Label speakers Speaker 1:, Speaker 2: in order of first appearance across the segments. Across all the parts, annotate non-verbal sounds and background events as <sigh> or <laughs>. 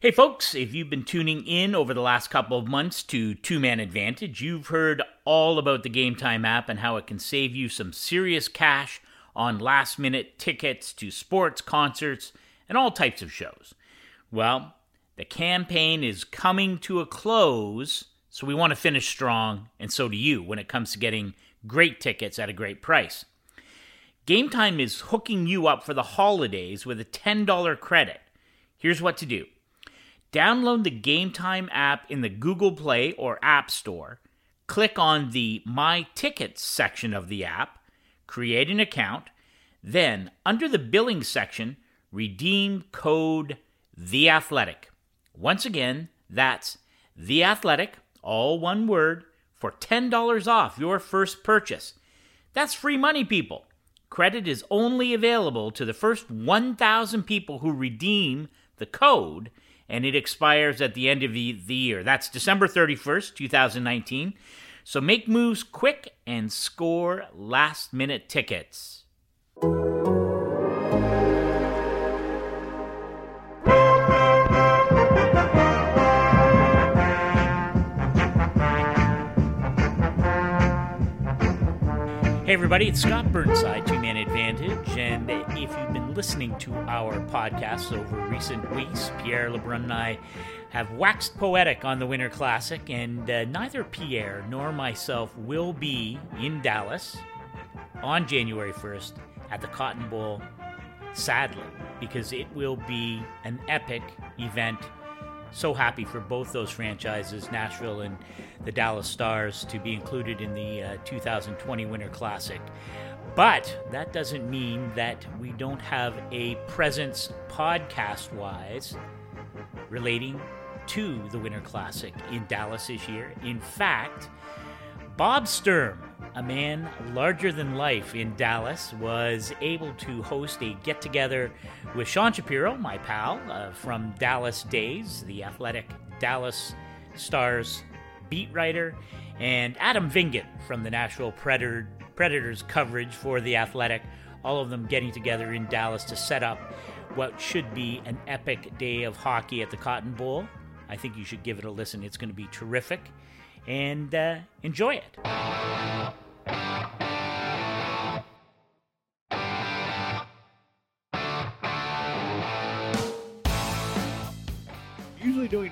Speaker 1: Hey, folks, if you've been tuning in over the last couple of months to Two Man Advantage, you've heard all about the Game Time app and how it can save you some serious cash on last minute tickets to sports, concerts, and all types of shows. Well, the campaign is coming to a close, so we want to finish strong, and so do you when it comes to getting great tickets at a great price. Game Time is hooking you up for the holidays with a $10 credit. Here's what to do. Download the Game Time app in the Google Play or App Store. Click on the My Tickets section of the app, create an account, then under the billing section, redeem code The Athletic. Once again, that's The Athletic, all one word, for $10 off your first purchase. That's free money, people. Credit is only available to the first 1,000 people who redeem the code and it expires at the end of the, the year. That's December 31st, 2019. So make moves quick and score last minute tickets. Hey, everybody, it's Scott Burnside, Two Man Advantage. And if you've been listening to our podcasts over recent weeks, Pierre LeBrun and I have waxed poetic on the Winter Classic, and uh, neither Pierre nor myself will be in Dallas on January 1st at the Cotton Bowl, sadly, because it will be an epic event so happy for both those franchises, Nashville and the Dallas Stars, to be included in the uh, 2020 Winter Classic. But that doesn't mean that we don't have a presence podcast wise relating to the Winter Classic in Dallas this year. In fact, Bob Sturm, a man larger than life in Dallas, was able to host a get together with Sean Shapiro, my pal uh, from Dallas Days, the athletic Dallas Stars beat writer, and Adam Vingan from the Nashville Predator, Predators coverage for The Athletic, all of them getting together in Dallas to set up what should be an epic day of hockey at the Cotton Bowl. I think you should give it a listen. It's going to be terrific. And uh, enjoy it.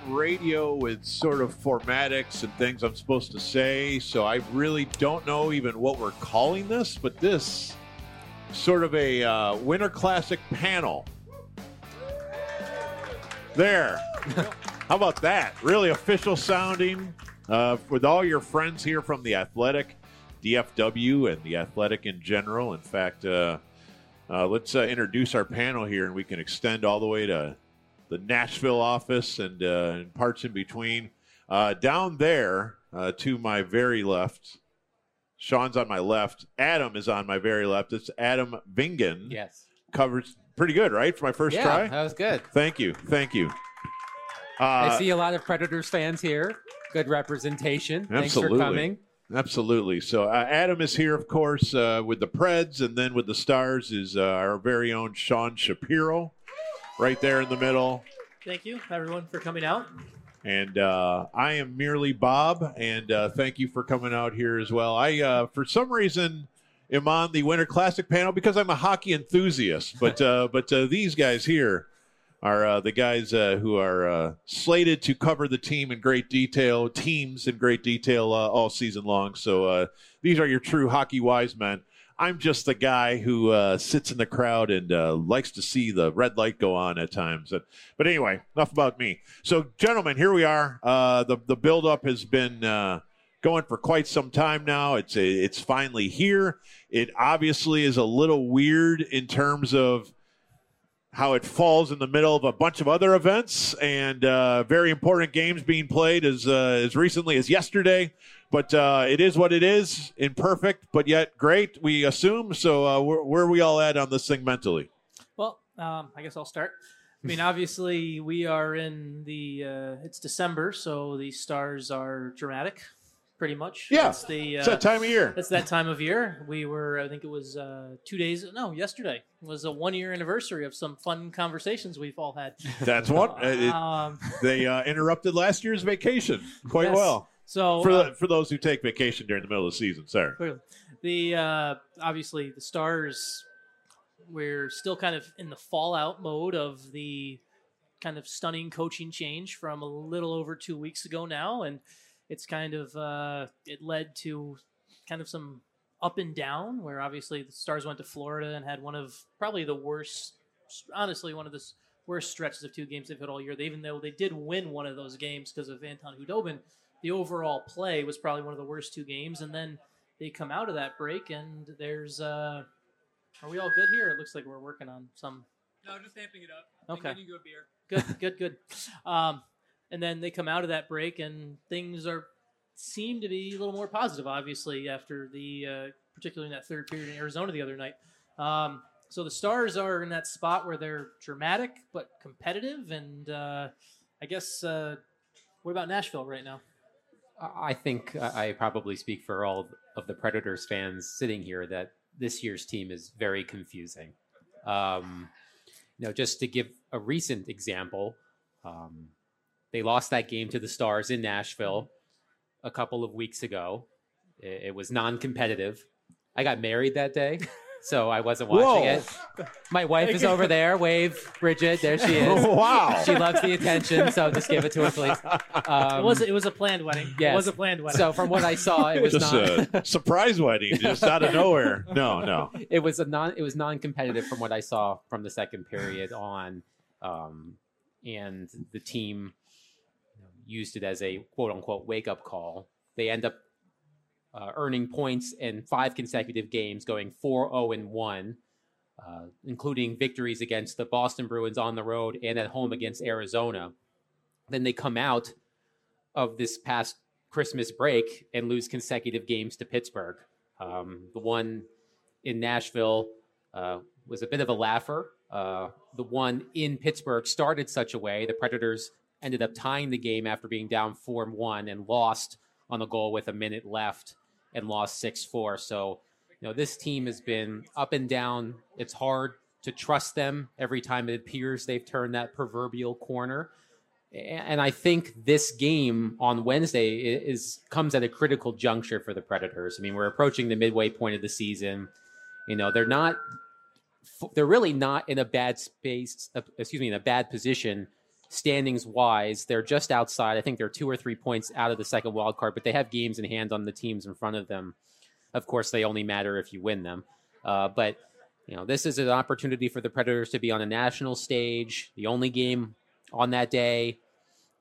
Speaker 2: Radio with sort of formatics and things I'm supposed to say, so I really don't know even what we're calling this, but this sort of a uh, Winter Classic panel. There. How about that? Really official sounding uh, with all your friends here from the Athletic, DFW, and the Athletic in general. In fact, uh, uh, let's uh, introduce our panel here, and we can extend all the way to the Nashville office and, uh, and parts in between. Uh, down there uh, to my very left, Sean's on my left. Adam is on my very left. It's Adam Vingan.
Speaker 3: Yes.
Speaker 2: Covers pretty good, right? For my first
Speaker 3: yeah,
Speaker 2: try?
Speaker 3: that was good.
Speaker 2: Thank you. Thank you.
Speaker 3: I
Speaker 2: Uh,
Speaker 3: see a lot of Predators fans here. Good representation. Thanks
Speaker 2: Absolutely.
Speaker 3: for coming.
Speaker 2: Absolutely. So uh, Adam is here, of course, uh, with the Preds, and then with the Stars is uh, our very own Sean Shapiro, right there in the middle.
Speaker 4: Thank you, everyone, for coming out.
Speaker 2: And uh, I am merely Bob, and uh, thank you for coming out here as well. I, uh, for some reason, am on the Winter Classic panel because I'm a hockey enthusiast. But uh, <laughs> but uh, these guys here are uh, the guys uh, who are uh, slated to cover the team in great detail, teams in great detail uh, all season long. So uh, these are your true hockey wise men. I'm just the guy who uh, sits in the crowd and uh, likes to see the red light go on at times. But, but anyway, enough about me. So, gentlemen, here we are. Uh, the the build up has been uh, going for quite some time now. It's it's finally here. It obviously is a little weird in terms of how it falls in the middle of a bunch of other events and uh, very important games being played as uh, as recently as yesterday. But uh, it is what it is, imperfect, but yet great. We assume. So uh, where, where are we all at on this thing mentally?
Speaker 4: Well, um, I guess I'll start. I mean, obviously, we are in the. Uh, it's December, so the stars are dramatic. pretty much.
Speaker 2: Yeah,
Speaker 4: It's the
Speaker 2: It's
Speaker 4: uh,
Speaker 2: that time of year.
Speaker 4: It's that time of year. We were, I think it was uh, two days, no, yesterday was a one year anniversary of some fun conversations we've all had.
Speaker 2: That's what <laughs> uh,
Speaker 4: Um,
Speaker 2: they uh, interrupted last year's vacation quite
Speaker 4: Yes.
Speaker 2: well.
Speaker 4: So
Speaker 2: For
Speaker 4: uh,
Speaker 2: for those who take vacation during the middle of the season, sorry.
Speaker 4: clearly, the uh, obviously the Stars, we're still kind of in the fallout mode of the kind of stunning coaching change from a little over two weeks ago now, and it's kind of uh, it led to kind of some up and down where obviously the Stars went to Florida and had one of probably the worst, honestly, one of the worst stretches of two games they've had all year. They, even though they did win one of those games because of Anton Khudobin, the overall play was probably one of the worst two games. And then they come out of that break and there's, uh, are we all good here? It looks like we're working on some
Speaker 5: No, just amping it up.
Speaker 4: Okay.
Speaker 5: You a beer.
Speaker 4: good, <laughs> good, good. Um, and then they come out of that break, and things are seem to be a little more positive. Obviously, after the uh, particularly in that third period in Arizona the other night. Um, so the Stars are in that spot where they're dramatic but competitive, and uh, I guess uh, what about Nashville right now?
Speaker 3: I think I probably speak for all of the Predators fans sitting here that this year's team is very confusing. Um, you know, just to give a recent example, um, they lost that game to the Stars in Nashville a couple of weeks ago. It, it was non-competitive. I got married that day, <laughs> so I wasn't watching
Speaker 2: Whoa.
Speaker 3: it. My wife is over there. Wave, Bridget. There she is. <laughs>
Speaker 2: wow.
Speaker 3: She loves the attention, so just give it to her, please. Um,
Speaker 4: it was it was a planned wedding. It was a planned wedding.
Speaker 3: so from what I saw, it was
Speaker 2: just
Speaker 3: not.
Speaker 2: a <laughs> surprise wedding, just out of nowhere. No, no.
Speaker 3: it was a non. It was non-competitive from what I saw from the second period on, um, and the team used it as a quote-unquote wake-up call. They end up uh, earning points in five consecutive games, going 4-0 and one, uh, including victories against the Boston Bruins on the road and at home against Arizona. Then they come out of this past Christmas break and lose consecutive games to Pittsburgh. Um, the one in Nashville uh, was a bit of a laugher. Uh, the one in Pittsburgh started such a way the Predators ended up tying the game after being down 4 1 and lost on the goal with a minute left and lost 6 4. So, you know, this team has been up and down. It's hard to trust them every time it appears they've turned that proverbial corner. And I think this game on Wednesday is comes at a critical juncture for the Predators. I mean, we're approaching the midway point of the season. You know, they're not they're really not in a bad space, uh, excuse me, in a bad position standings wise. They're just outside. I think they're two or three points out of the second wild card, but they have games in hand on the teams in front of them. Of course, they only matter if you win them. Uh, but you know, this is an opportunity for the Predators to be on a national stage, the only game on that day.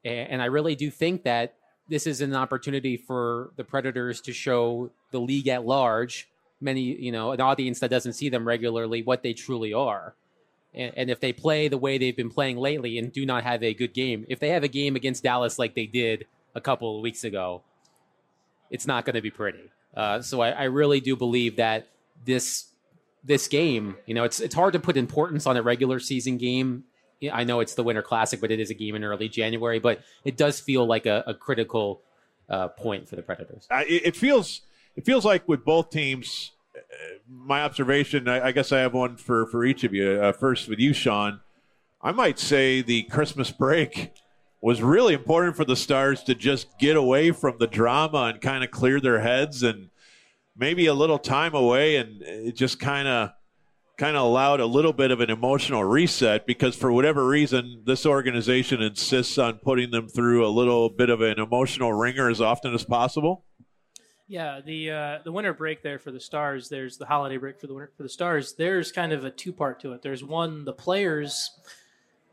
Speaker 3: And I really do think that this is an opportunity for the Predators to show the league at large, many, you know, an audience that doesn't see them regularly, what they truly are. And, and if they play the way they've been playing lately and do not have a good game, if they have a game against Dallas like they did a couple of weeks ago, it's not going to be pretty. Uh, so I, I really do believe that this this game, you know, it's it's hard to put importance on a regular season game. I know it's the Winter Classic, but it is a game in early January. But it does feel like a, a critical uh, point for the Predators.
Speaker 2: I, it it feels it feels like with both teams. My observation, I, I guess I have one for for each of you. Uh, first, with you, Sean, I might say the Christmas break was really important for the Stars to just get away from the drama and kind of clear their heads and maybe a little time away, and it just kind of kind of allowed a little bit of an emotional reset because for whatever reason this organization insists on putting them through a little bit of an emotional ringer as often as possible
Speaker 4: Yeah, the uh, the winter break there for the Stars. There's the holiday break for the winter for the Stars. There's kind of a two part to it. There's one the players.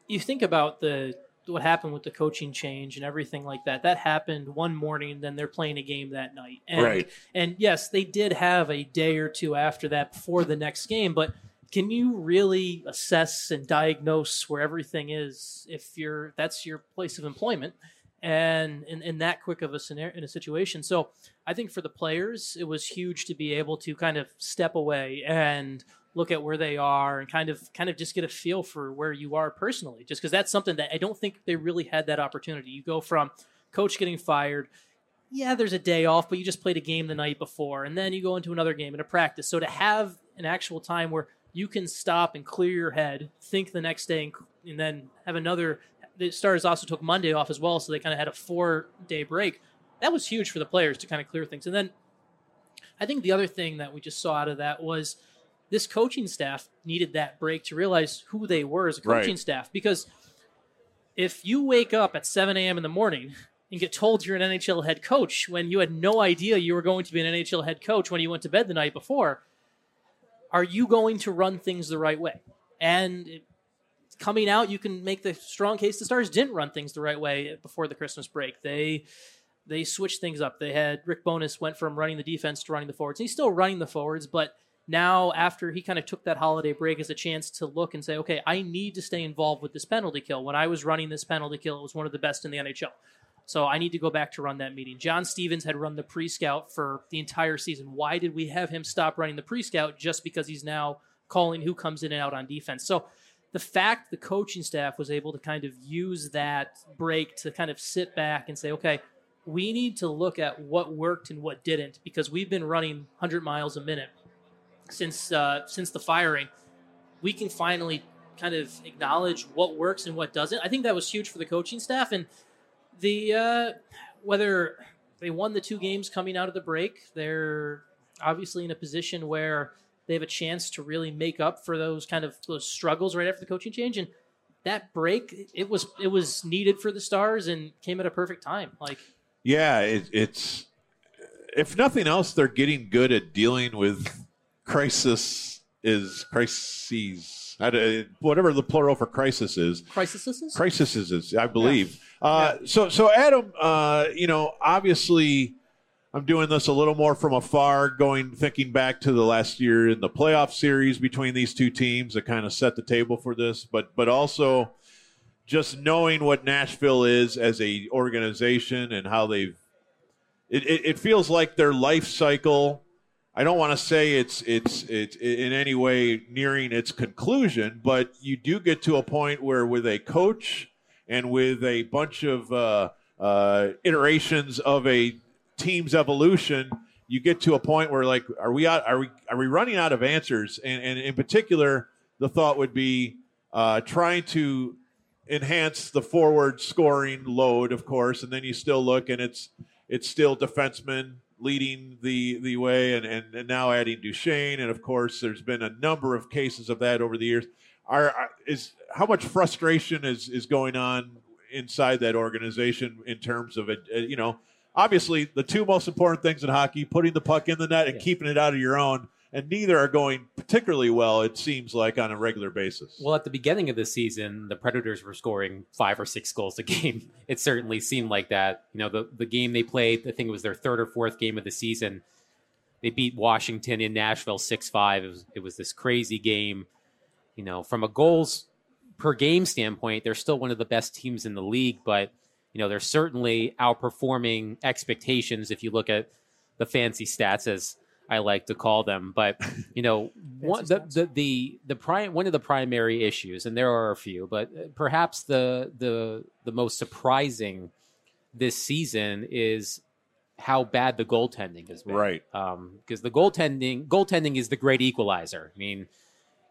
Speaker 4: You think about the what happened with the coaching change and everything like that. That happened one morning. Then they're playing a game that night. And,
Speaker 2: Right.
Speaker 4: And yes, they did have a day or two after that before the next game. But can you really assess and diagnose where everything is if you're that's your place of employment? And in, in that quick of a scenario in a situation. So I think for the players, it was huge to be able to kind of step away and look at where they are and kind of kind of just get a feel for where you are personally. Just because that's something that I don't think they really had that opportunity. You go from coach getting fired, yeah, there's a day off, but you just played a game the night before, and then you go into another game and a practice. So to have an actual time where you can stop and clear your head, think the next day, and, and then have another. The Stars also took Monday off as well, so they kind of had a four day break. That was huge for the players to kind of clear things. And then I think the other thing that we just saw out of that was this coaching staff needed that break to realize who they were as a coaching
Speaker 2: Right.
Speaker 4: staff because if you wake up at 7 a.m. in the morning and get told you're an NHL head coach when you had no idea you were going to be an NHL head coach when you went to bed the night before, are you going to run things the right way? And coming out, you can make the strong case the Stars didn't run things the right way before the Christmas break. They they switched things up. They had Rick Bowness went from running the defense to running the forwards. He's still running the forwards, but now after he kind of took that holiday break as a chance to look and say, okay, I need to stay involved with this penalty kill. When I was running this penalty kill, it was one of the best in the NHL. So I need to go back to run that meeting. John Stevens had run the pre-scout for the entire season. Why did we have him stop running the pre-scout just because he's now calling who comes in and out on defense? So the fact the coaching staff was able to kind of use that break to kind of sit back and say, okay, we need to look at what worked and what didn't because we've been running 100 miles a minute since uh, since the firing. We can finally kind of acknowledge what works and what doesn't. I think that was huge for the coaching staff and the uh, whether they won the two games coming out of the break. They're obviously in a position where they have a chance to really make up for those kind of those struggles right after the coaching change and that break it was it was needed for the stars and came at a perfect time like
Speaker 2: Yeah, it, it's if nothing else, they're getting good at dealing with crisis is crises. Whatever the plural for crisis is,
Speaker 4: Crises. is
Speaker 2: crisis is, I believe. Uh, So, so Adam, uh, you know, obviously, I'm doing this a little more from afar, going thinking back to the last year in the playoff series between these two teams that kind of set the table for this, but but also just knowing what Nashville is as a organization and how they've it, it, it feels like their life cycle. I don't want to say it's it's it's in any way nearing its conclusion, but you do get to a point where with a coach and with a bunch of uh, uh, iterations of a team's evolution, you get to a point where like, are we out? Are we are we running out of answers? And, and in particular, the thought would be uh, trying to enhance the forward scoring load, of course, and then you still look and it's it's still defensemen leading the the way, and, and, and now adding Duchene, and of course, there's been a number of cases of that over the years. Are, is how much frustration is is going on inside that organization in terms of it? uh, You know, obviously the two most important things in hockey: putting the puck in the net and
Speaker 3: Yeah.
Speaker 2: keeping it out of your own. And neither are going particularly well. It seems like on a regular basis.
Speaker 3: Well, at the beginning of the season, the Predators were scoring five or six goals a game. <laughs> It certainly seemed like that. You know, the, the game they played, I think it was their third or fourth game of the season. They beat Washington in Nashville 6 5. It was, it was this crazy game. You know, from a goals per game standpoint, they're still one of the best teams in the league, but, you know, they're certainly outperforming expectations if you look at the fancy stats, as I like to call them. But, <laughs> you know, one, the, the, the, the prime, one of the primary issues, and there are a few, but uh, perhaps the, the, the most surprising this season is how bad the goaltending has been.
Speaker 2: Right.
Speaker 3: Because the goaltending goaltending is the great equalizer. I mean,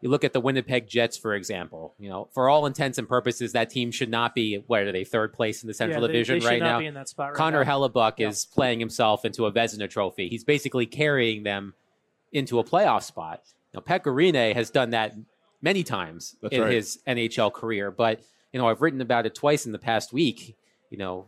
Speaker 3: you look at the Winnipeg Jets, for example. You know, for all intents and purposes, that team should not be. where are they? Third place in the Central
Speaker 4: yeah, they-
Speaker 3: Division
Speaker 4: they
Speaker 3: right now.
Speaker 4: be in that spot right
Speaker 3: Connor
Speaker 4: now.
Speaker 3: Hellebuyck
Speaker 4: Yeah.
Speaker 3: is playing himself into a Vezina Trophy. He's basically carrying them into a playoff spot. Now, Pekka Rinne has done that many times
Speaker 2: That's
Speaker 3: in
Speaker 2: right.
Speaker 3: his NHL career, but you know, I've written about it twice in the past week. You know,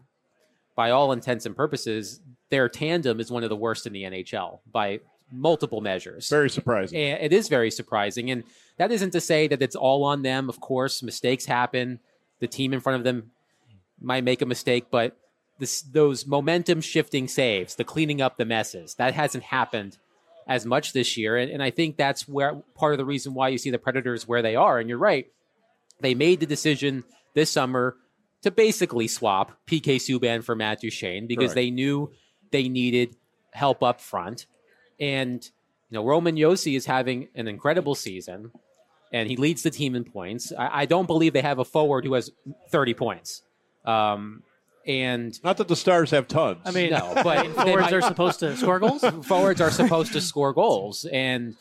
Speaker 3: by all intents and purposes, their tandem is one of the worst in the NHL by multiple measures.
Speaker 2: Very surprising.
Speaker 3: It is very surprising. And that isn't to say that it's all on them. Of course, mistakes happen. The team in front of them might make a mistake, but this, those momentum shifting saves, the cleaning up the messes, that hasn't happened as much this year. And, and I think that's where part of the reason why you see the Predators where they are. And you're right. They made the decision this summer to basically swap PK Subban for Matt Duchene because
Speaker 2: Right.
Speaker 3: they knew they needed help up front. And you know, Roman Josi is having an incredible season, and he leads the team in points. I, I don't believe they have a forward who has 30 points. Um, and
Speaker 2: Not that the Stars have tons.
Speaker 4: I mean,
Speaker 3: No, but
Speaker 4: forwards
Speaker 3: might-
Speaker 4: are supposed to score goals. <laughs>
Speaker 3: forwards are supposed to score goals and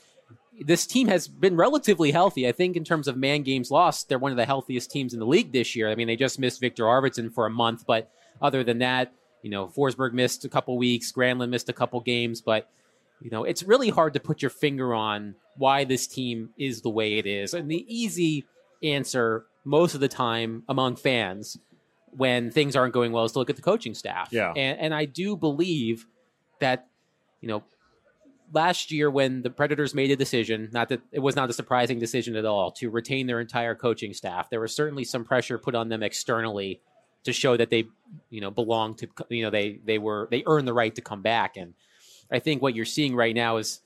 Speaker 3: this team has been relatively healthy. I think in terms of man games lost, they're one of the healthiest teams in the league this year. I mean, they just missed Viktor Arvidsson for a month, but other than that, you know, Forsberg missed a couple weeks, Granlund missed a couple games, but you know, it's really hard to put your finger on why this team is the way it is. And the easy answer most of the time among fans when things aren't going well is to look at the coaching staff.
Speaker 2: Yeah.
Speaker 3: And, and I do believe that, you know, last year when the Predators made a decision, not that it was not a surprising decision at all, to retain their entire coaching staff, there was certainly some pressure put on them externally to show that they, you know, belong to, you know, they they were they earned the right to come back. And I think what you're seeing right now is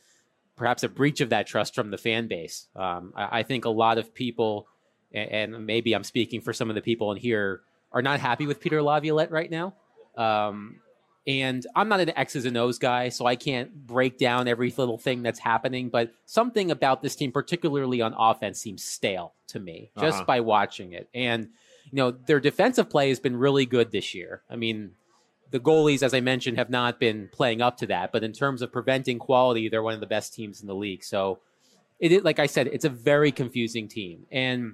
Speaker 3: perhaps a breach of that trust from the fan base. Um, I, I think a lot of people, and maybe I'm speaking for some of the people in here, are not happy with Peter Laviolette right now. Um, and I'm not an X's and O's guy, so I can't break down every little thing that's happening. But something about this team, particularly on offense, seems stale to me just
Speaker 2: Uh-huh.
Speaker 3: by watching it. And you know, their defensive play has been really good this year. I mean, the goalies, as I mentioned, have not been playing up to that. But in terms of preventing quality, they're one of the best teams in the league. So, it is, like I said, it's a very confusing team. And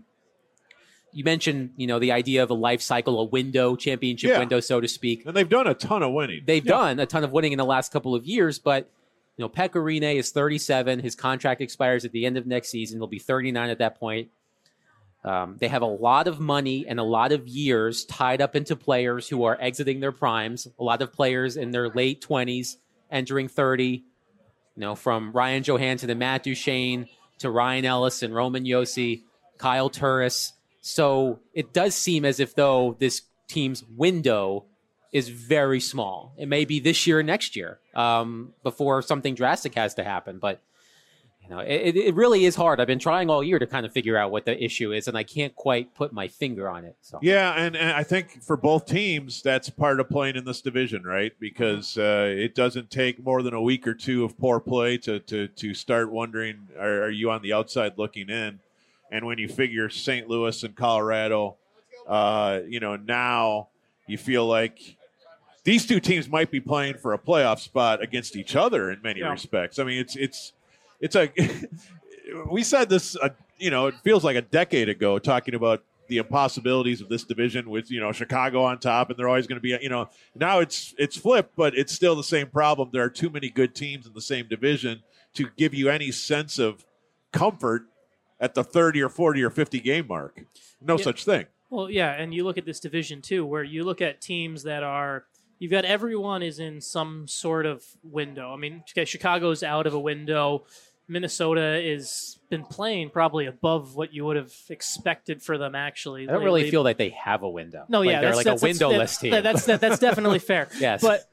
Speaker 3: you mentioned, you know, the idea of a life cycle, a window, championship
Speaker 2: Yeah.
Speaker 3: window, so to speak.
Speaker 2: and they've done a ton of winning.
Speaker 3: They've
Speaker 2: Yeah.
Speaker 3: done a ton of winning in the last couple of years, but you know, Pekka Rinne is 37. His contract expires at the end of next season. He'll be 39 at that point. Um, they have a lot of money and a lot of years tied up into players who are exiting their primes. A lot of players in their late 20s, entering 30. You know, from Ryan Johansen and Matt Duchene to Ryan Ellis and Roman Josi, Kyle Turris. So it does seem as if though this team's window is very small. It may be this year next year um, before something drastic has to happen. But you know, it, it really is hard. I've been trying all year to kind of figure out what the issue is, and I can't quite put my finger on it. So
Speaker 2: Yeah, and, and I think for both teams, that's part of playing in this division, right? Because uh, it doesn't take more than a week or two of poor play to to, to start wondering, are, are you on the outside looking in? And when you figure St. Louis and Colorado, uh, you know, now you feel like these two teams might be playing for a playoff spot against each other in many
Speaker 4: Yeah.
Speaker 2: respects. I mean, it's it's it's a <laughs> we said this, uh, you know, it feels like a decade ago talking about the impossibilities of this division with you know Chicago on top, and they're always going to be you know now it's it's flipped, but it's still the same problem. There are too many good teams in the same division to give you any sense of comfort at the thirty or forty or fifty game mark. No
Speaker 4: Yeah.
Speaker 2: such thing.
Speaker 4: Well, yeah, and you look at this division too, where you look at teams that are you've got everyone is in some sort of window. I mean, okay, Chicago's out of a window. Minnesota is been playing probably above what you would have expected for them. Actually,
Speaker 3: I don't really feel like they have a window.
Speaker 4: No,
Speaker 3: Like,
Speaker 4: yeah,
Speaker 3: they're like a windowless team.
Speaker 4: that- that's that, that's definitely <laughs> fair.
Speaker 3: Yes.
Speaker 4: but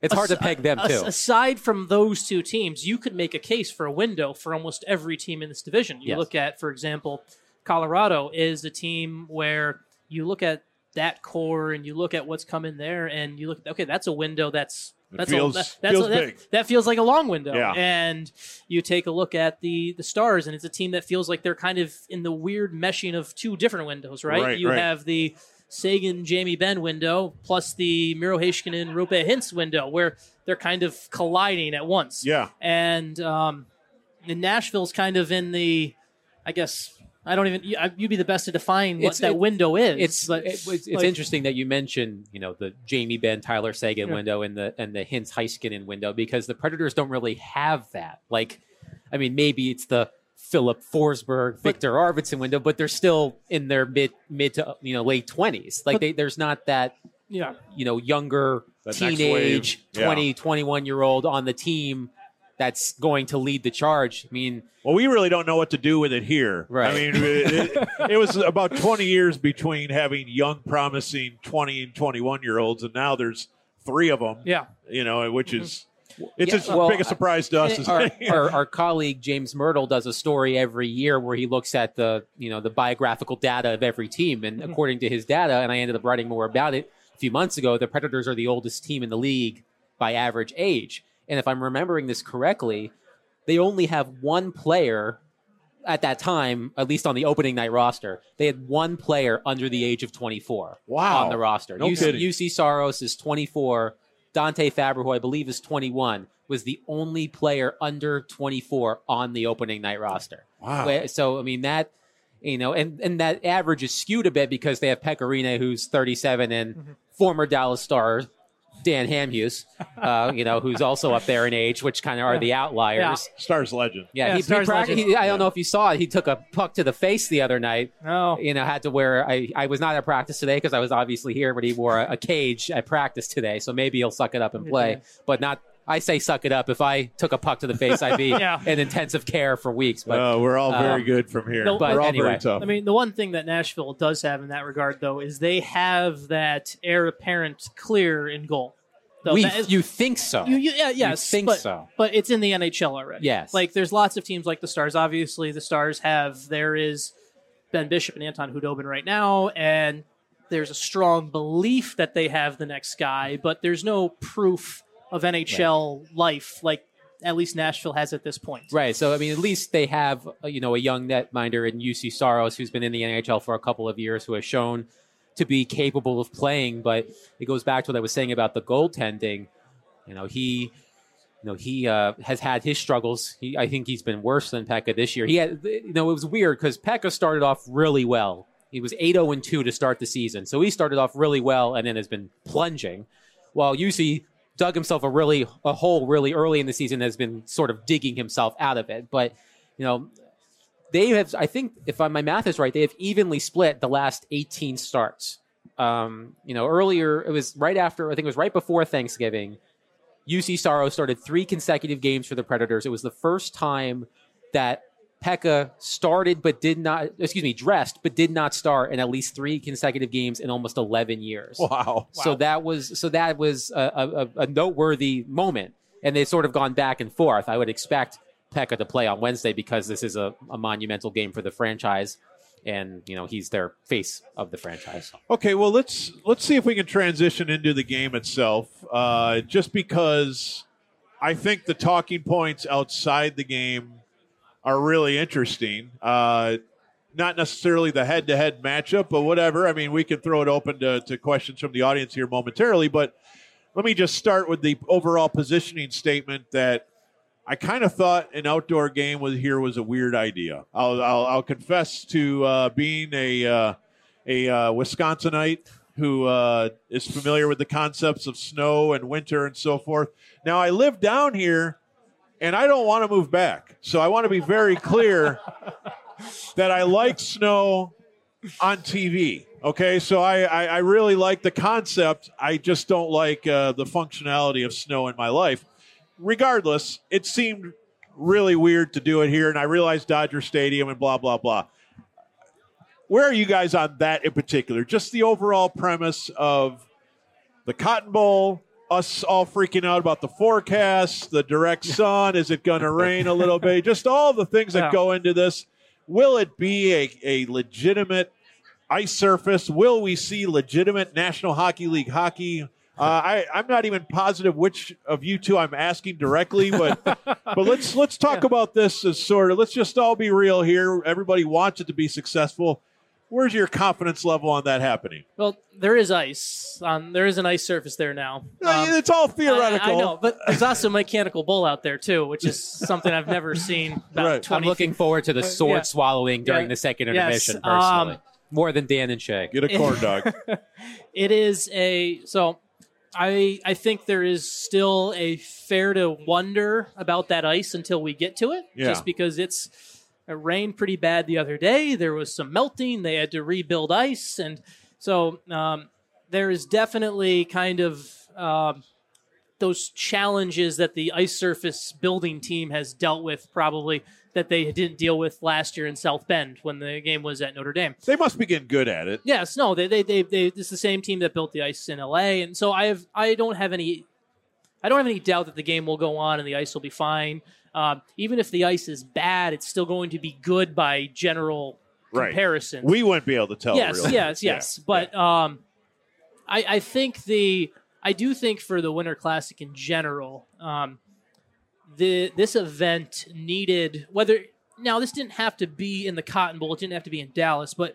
Speaker 3: it's hard to peg them too.
Speaker 4: Aside from those two teams, you could make a case for a window for almost every team in this division. You
Speaker 3: Yes.
Speaker 4: look at, for example, Colorado is a team where you look at that core and you look at what's coming there, and you look, okay, that's a window that's that's
Speaker 2: feels-
Speaker 4: a, that, that's
Speaker 2: feels
Speaker 4: a, that, that feels like a long window.
Speaker 2: Yeah.
Speaker 4: And you take a look at the the Stars, and it's a team that feels like they're kind of in the weird meshing of two different windows, right?
Speaker 2: Right,
Speaker 4: you
Speaker 2: right.
Speaker 4: have the Seguin Jamie Benn window plus the Miro Heiskanen Roope Hintz window, where they're kind of colliding at once.
Speaker 2: Yeah,
Speaker 4: And um, and Nashville's kind of in the, I guess. I don't even. you- I- You'd be the best to define what
Speaker 3: It's-
Speaker 4: that
Speaker 3: it-
Speaker 4: window is.
Speaker 3: it's
Speaker 4: but
Speaker 3: it- it's, it's interesting that you mentioned you know the Jamie Benn Tyler Seguin
Speaker 4: Yeah.
Speaker 3: window and the and the Hintz Heiskanen window because the Predators don't really have that. Like, I mean, maybe it's the Filip Forsberg, Viktor Arvidsson window, but they're still in their mid mid to you know late twenties. Like
Speaker 4: But-
Speaker 3: they, there's not that
Speaker 4: Yeah.
Speaker 3: you know younger
Speaker 2: That next
Speaker 3: teenage
Speaker 2: wave. Yeah.
Speaker 3: 20 21 year old on the team that's going to lead the charge. I mean,
Speaker 2: Well, we really don't know what to do with it here.
Speaker 3: Right.
Speaker 2: I mean, it, it, it was about 20 years between having young, promising 20 and 21 year olds, and now there's three of them.
Speaker 4: Yeah.
Speaker 2: You know, which is it's
Speaker 3: Yeah,
Speaker 2: as
Speaker 3: well,
Speaker 2: big a surprise to us as
Speaker 3: our, <laughs> our, our colleague James Mirtle does a story every year where he looks at the you know the biographical data of every team, and
Speaker 2: Mm-hmm.
Speaker 3: according to his data, and I ended up writing more about it a few months ago. The Predators are the oldest team in the league by average age, and if I'm remembering this correctly, they only have one player at that time, at least on the opening night roster, they had one player under the age of 24
Speaker 2: Wow.
Speaker 3: on the roster.
Speaker 2: No
Speaker 3: Juuse,
Speaker 2: kidding.
Speaker 3: Juuse Saros is 24. Dante Fabbro, who I believe is 21, was the only player under 24 on the opening night roster.
Speaker 2: Wow.
Speaker 3: So I mean that you know, and and that average is skewed a bit because they have Pekka Rinne, who's 37, and
Speaker 2: Mm-hmm.
Speaker 3: former Dallas Star Dan Hamhuis, uh, you know, who's also up there in age, which kind of are the outliers.
Speaker 2: Stars legend.
Speaker 3: Yeah,
Speaker 4: Yeah,
Speaker 3: he, he,
Speaker 4: Stars
Speaker 3: prac-
Speaker 4: legend.
Speaker 3: he- I don't know if you saw it. He took a puck to the face the other night.
Speaker 4: Oh,
Speaker 3: You know, had to wear. I, I was not at practice today because I was obviously here, but he wore a, a cage at practice today. So maybe he'll suck it up and play,
Speaker 4: Yeah.
Speaker 3: but not. I say suck it up. If I took a puck to the face, I'd be <laughs>
Speaker 4: Yeah.
Speaker 3: in intensive care for weeks. But
Speaker 2: Uh, we're all very
Speaker 3: um,
Speaker 2: good from here.
Speaker 4: no,
Speaker 3: but
Speaker 2: we're all
Speaker 3: anyway.
Speaker 2: very tough.
Speaker 4: I mean, the one thing that Nashville does have in that regard, though, is they have that heir apparent clear in goal. Though
Speaker 3: we,
Speaker 4: that is-
Speaker 3: you think so?
Speaker 4: You, you, yeah, yes,
Speaker 3: think
Speaker 4: but,
Speaker 3: so.
Speaker 4: but it's in the NHL already.
Speaker 3: Yes.
Speaker 4: like there's lots of teams like the Stars. Obviously, the Stars have there is Ben Bishop and Anton Khudobin right now, and there's a strong belief that they have the next guy, but there's no proof of NHL life like at least Nashville has at this point.
Speaker 3: Right. So I mean, at least they have uh, you know a young netminder in Juuse Saros who's been in the NHL for a couple of years, who has shown to be capable of playing. But it goes back to what I was saying about the goaltending. You know, he, you know, he uh, has had his struggles. He, I think he's been worse than Pekka this year. He had, you know, it was weird because Pekka started off really well. He was eight zero and two to start the season, so he started off really well and then has been plunging. While Juuse dug himself a really a hole really early in the season, has been sort of digging himself out of it. But you know, they have. I think if my math is right, they have evenly split the last 18 starts. Um, you know, earlier it was right after. I think it was right before Thanksgiving. Juuse Saros started three consecutive games for the Predators. It was the first time that Pekka started but did not. Excuse me, dressed but did not start in at least three consecutive games in almost 11 years.
Speaker 2: wow.
Speaker 3: So that was so that was a, a, a noteworthy moment, and they've sort of gone back and forth. I would expect Pekka to play on Wednesday because this is a, a monumental game for the franchise, and you know he's their face of the franchise.
Speaker 2: Okay, well let's let's see if we can transition into the game itself. Uh, just because I think the talking points outside the game are really interesting. Uh, not necessarily the head-to-head matchup, but whatever. I mean, we can throw it open to, to questions from the audience here momentarily. But let me just start with the overall positioning statement that I kind of thought an outdoor game with here was a weird idea. I'll I'll, I'll confess to uh, being a uh, a uh, Wisconsinite who uh, is familiar with the concepts of snow and winter and so forth. Now I live down here, and I don't want to move back. So I want to be very clear that I like snow on TV. Okay, so I, I, I really like the concept. I just don't like uh, the functionality of snow in my life. Regardless, it seemed really weird to do it here, and I realized Dodger Stadium and blah blah blah. Where are you guys on that in particular? Just the overall premise of the Cotton Bowl, us all freaking out about the forecast, the direct sun. Is it going <laughs> to rain a little bit? Just all the things that
Speaker 4: Yeah.
Speaker 2: go into this. Will it be a, a legitimate ice surface? Will we see legitimate National Hockey League hockey? Uh, I, I'm not even positive which of you two I'm asking directly, but <laughs> but let's let's talk about this as sort of let's just all be real here. Everybody wants it to be successful. Where's your confidence level on that happening?
Speaker 4: Well, there is ice. Um, there is an ice surface there now. Um,
Speaker 2: it's all theoretical.
Speaker 4: I, I know, but there's also a mechanical bull out there too, which is something I've never seen. <laughs> About
Speaker 2: Right.
Speaker 3: I'm looking forward to the sword
Speaker 4: yeah.
Speaker 3: swallowing during
Speaker 4: Yeah.
Speaker 3: the second
Speaker 4: Yes,
Speaker 3: intermission, personally,
Speaker 4: um,
Speaker 3: more than Dan and Shay.
Speaker 2: Get a corn <laughs> dog.
Speaker 4: It is a so. I I think there is still a fair to wonder about that ice until we get to it.
Speaker 2: Yeah.
Speaker 4: Just because it's it rained pretty bad the other day. There was some melting. They had to rebuild ice, and so um, there is definitely kind of um, those challenges that the ice surface building team has dealt with probably that they didn't deal with last year in South Bend when the game was at Notre Dame.
Speaker 2: they must be getting good at it.
Speaker 4: Yes, no, they they they, they it's the same team that built the ice in LA, and so I have I don't have any I don't have any doubt that the game will go on and the ice will be fine. Um, even if the ice is bad, it's still going to be good by general
Speaker 2: Right.
Speaker 4: comparison.
Speaker 2: We wouldn't be able to tell.
Speaker 4: yes,
Speaker 2: really.
Speaker 4: yes,
Speaker 2: Yeah.
Speaker 4: yes. But um, I I think the I do think for the Winter Classic in general, um, the this event needed whether now this didn't have to be in the Cotton Bowl, it didn't have to be in Dallas, but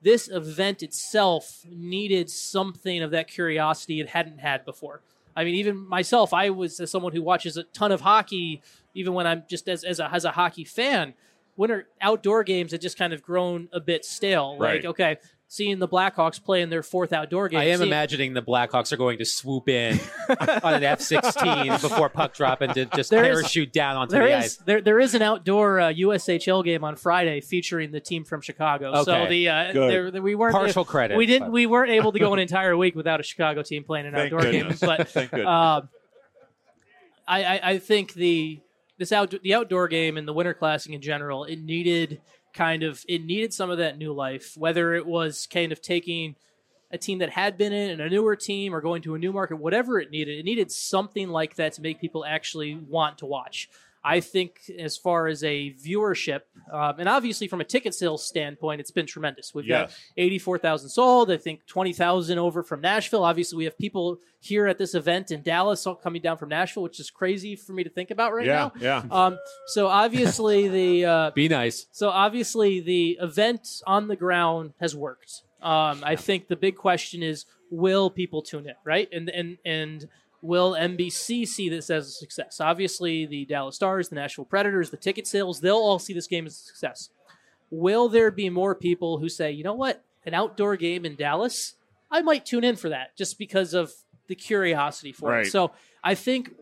Speaker 4: this event itself needed something of that curiosity it hadn't had before. I mean, even myself, I was as someone who watches a ton of hockey, even when I'm just as as a, as a hockey fan. Winter outdoor games had just kind of grown a bit stale.
Speaker 2: Right.
Speaker 4: Like, okay, seeing the Blackhawks play in their fourth outdoor game.
Speaker 3: I am
Speaker 4: seeing-
Speaker 3: imagining the Blackhawks are going to swoop in <laughs> on an F-16 before puck drop and to just
Speaker 4: There is-
Speaker 3: parachute down onto
Speaker 4: There
Speaker 3: the
Speaker 4: is
Speaker 3: ice.
Speaker 4: there there is an outdoor uh, USHL game on Friday featuring the team from Chicago. So
Speaker 3: Okay.
Speaker 4: the uh,
Speaker 2: Good.
Speaker 4: there, there- we weren't
Speaker 3: Partial credit.
Speaker 4: we didn't
Speaker 3: but-
Speaker 4: we weren't able to go an <laughs> entire week without a Chicago team playing an
Speaker 2: Thank
Speaker 4: outdoor game. But
Speaker 2: Thank goodness.
Speaker 4: um, I, I I think the this out the outdoor game and the Winter Classic in general it needed kind of it needed some of that new life. Whether it was kind of taking a team that had been in and a newer team or going to a new market, whatever it needed, it needed something like that to make people actually want to watch. I think, as far as a viewership, um, and obviously from a ticket sales standpoint, it's been tremendous. We've got
Speaker 2: Yes.
Speaker 4: 84,000 sold. I think 20,000 over from Nashville. Obviously, we have people here at this event in Dallas all coming down from Nashville, which is crazy for me to think about right
Speaker 2: yeah,
Speaker 4: now.
Speaker 2: yeah.
Speaker 4: Um, so obviously the uh, <laughs>
Speaker 3: Be nice.
Speaker 4: so obviously the event on the ground has worked. Um, I think the big question is, will people tune in, right? And and and will NBC see this as a success? Obviously, the Dallas Stars, the Nashville Predators, the ticket sales, they'll all see this game as a success. Will there be more people who say, you know what, an outdoor game in Dallas, I might tune in for that just because of the curiosity for
Speaker 2: Right.
Speaker 4: it. So I think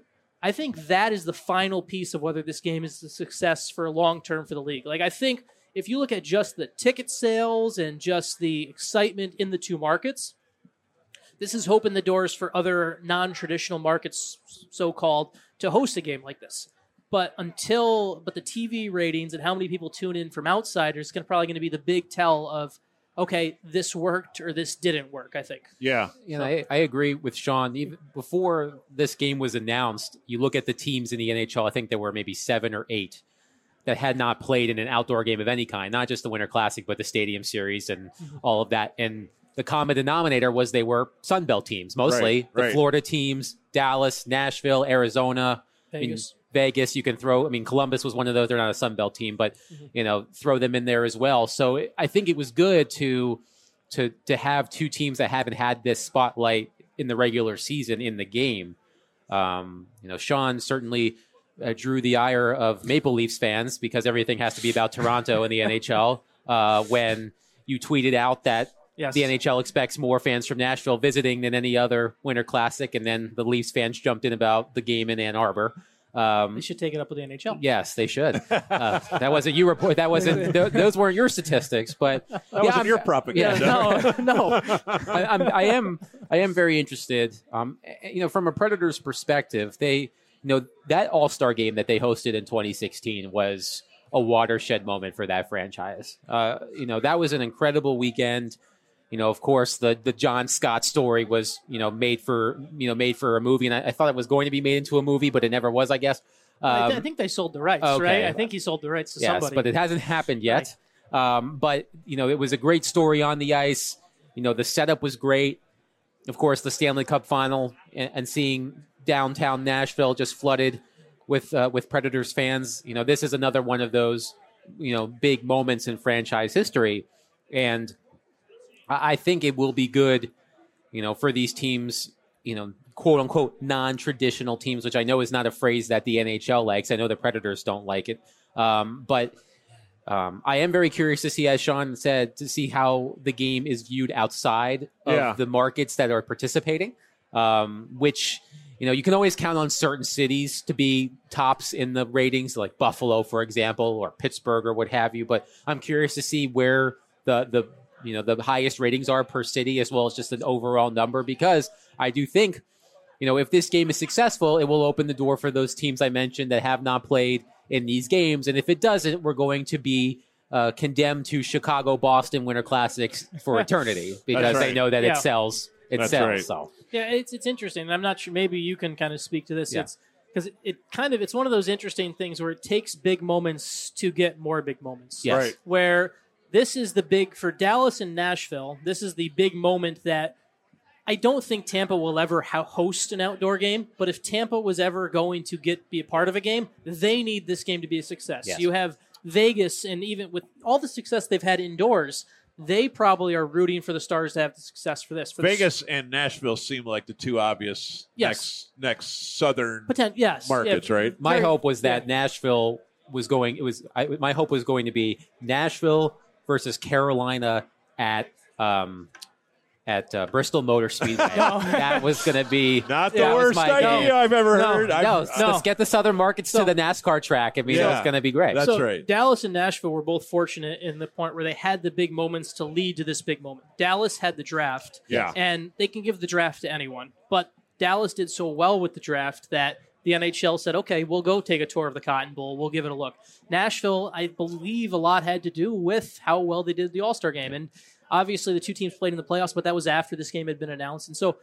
Speaker 4: I think that is the final piece of whether this game is a success for long term for the league. Like I think if you look at just the ticket sales and just the excitement in the two markets, this is opened the doors for other non-traditional markets, so-called, to host a game like this. But until, but the TV ratings and how many people tune in from outsiders is going to probably going to be the big tell of, okay, this worked or this didn't work. I think.
Speaker 2: yeah.
Speaker 3: You know, I, I agree with Sean. Even before this game was announced, you look at the teams in the NHL. I think there were maybe seven or eight that had not played in an outdoor game of any kind, not just the Winter Classic, but the Stadium Series and mm-hmm. all of that. And the common denominator was they were Sun Belt teams, mostly
Speaker 2: Right,
Speaker 3: the
Speaker 2: right.
Speaker 3: Florida teams, Dallas, Nashville, Arizona. I mean,
Speaker 4: Vegas.
Speaker 3: Vegas, you can throw. I mean, Columbus was one of those. They're not a Sun Belt team, but you know, throw them in there as well. So it- I think it was good to to to have two teams that haven't had this spotlight in the regular season in the game. Um, you know, Sean certainly uh, drew the ire of Maple Leafs fans because everything has to be about Toronto in the NHL. Uh, when you tweeted out that
Speaker 4: Yes.
Speaker 3: the NHL expects more fans from Nashville visiting than any other Winter Classic, and then the Leafs fans jumped in about the game in Ann Arbor. Um,
Speaker 4: They should take it up with the NHL.
Speaker 3: Yes, they should. Uh, that wasn't you report. That wasn't. <laughs> Th- those weren't your statistics, but
Speaker 2: That wasn't your propaganda.
Speaker 3: Yeah, no, <laughs> <laughs> no. I, I'm, I am. I am very interested. Um, you know, from a Predators perspective, they, you know, that All Star game that they hosted in 2016 was a watershed moment for that franchise. Uh, you know, that was an incredible weekend. You know, of course, the the John Scott story was you know made for you know made for a movie, and I, I thought it was going to be made into a movie, but it never was. I guess.
Speaker 4: I,
Speaker 3: Um,
Speaker 4: th- I think they sold the rights,
Speaker 3: okay.
Speaker 4: right? I think he sold the rights to
Speaker 3: yes,
Speaker 4: somebody.
Speaker 3: but it hasn't happened yet. Um, but you know, it was a great story on the ice. You know, the setup was great. Of course, the Stanley Cup final and, and seeing downtown Nashville just flooded with uh, with Predators fans. You know, this is another one of those you know big moments in franchise history, and I, I think it will be good. You know, for these teams, you know, quote unquote non traditional teams, which I know is not a phrase that the NHL likes. I know the Predators don't like it. Um, but um, I am very curious to see, as Sean said, to see how the game is viewed outside of
Speaker 2: Yeah.
Speaker 3: the markets that are participating, um, which. You know, you can always count on certain cities to be tops in the ratings, like Buffalo, for example, or Pittsburgh, or what have you. But I'm curious to see where the the you know the highest ratings are per city, as well as just an overall number, because I do think you know, if this game is successful, it will open the door for those teams I mentioned that have not played in these games. And if it doesn't, we're going to be uh, condemned to Chicago Boston Winter Classics for <laughs> eternity because
Speaker 2: right.
Speaker 3: they know that
Speaker 4: Yeah.
Speaker 3: it sells. It
Speaker 2: That's
Speaker 3: sells.
Speaker 2: right.
Speaker 3: So
Speaker 4: Yeah, it's it's interesting. I'm not sure. Maybe you can kind of speak to this.
Speaker 3: Yeah.
Speaker 4: It's because it, it kind of it's one of those interesting things where it takes big moments to get more big moments.
Speaker 3: yes.
Speaker 2: Right.
Speaker 4: Where this is the big for Dallas and Nashville. This is the big moment that I don't think Tampa will ever host an outdoor game. But if Tampa was ever going to get be a part of a game, they need this game to be a success.
Speaker 3: Yes.
Speaker 4: You have Vegas and even with all the success they've had indoors, they probably are rooting for the Stars to have the success for this. For the-
Speaker 2: Vegas and Nashville seem like the two obvious
Speaker 4: Yes.
Speaker 2: next next southern
Speaker 4: potent, yes,
Speaker 2: markets,
Speaker 4: yeah,
Speaker 2: right?
Speaker 3: My
Speaker 4: very-
Speaker 3: hope was that
Speaker 4: yeah.
Speaker 3: Nashville was going. It was I, my hope was going to be Nashville versus Carolina at um, at uh, Bristol Motor Speedway. <laughs>
Speaker 4: No.
Speaker 3: That was going to be
Speaker 2: Not the worst
Speaker 3: my
Speaker 2: idea
Speaker 3: goal.
Speaker 2: I've ever
Speaker 3: No,
Speaker 2: heard.
Speaker 3: no,
Speaker 2: I've-
Speaker 3: no, let's get the southern markets
Speaker 4: So-
Speaker 3: to the NASCAR track. I mean,
Speaker 2: Yeah.
Speaker 3: it's going to be great.
Speaker 2: That's
Speaker 4: so
Speaker 2: right.
Speaker 4: Dallas and Nashville were both fortunate in the point where they had the big moments to lead to this big moment. Dallas had the draft,
Speaker 2: Yeah.
Speaker 4: and they can give the draft to anyone, but Dallas did so well with the draft that the NHL said, "Okay, we'll go take a tour of the Cotton Bowl. We'll give it a look." Nashville, I believe, a lot had to do with how well they did the All Star game, and obviously the two teams played in the playoffs, but that was after this game had been announced, and so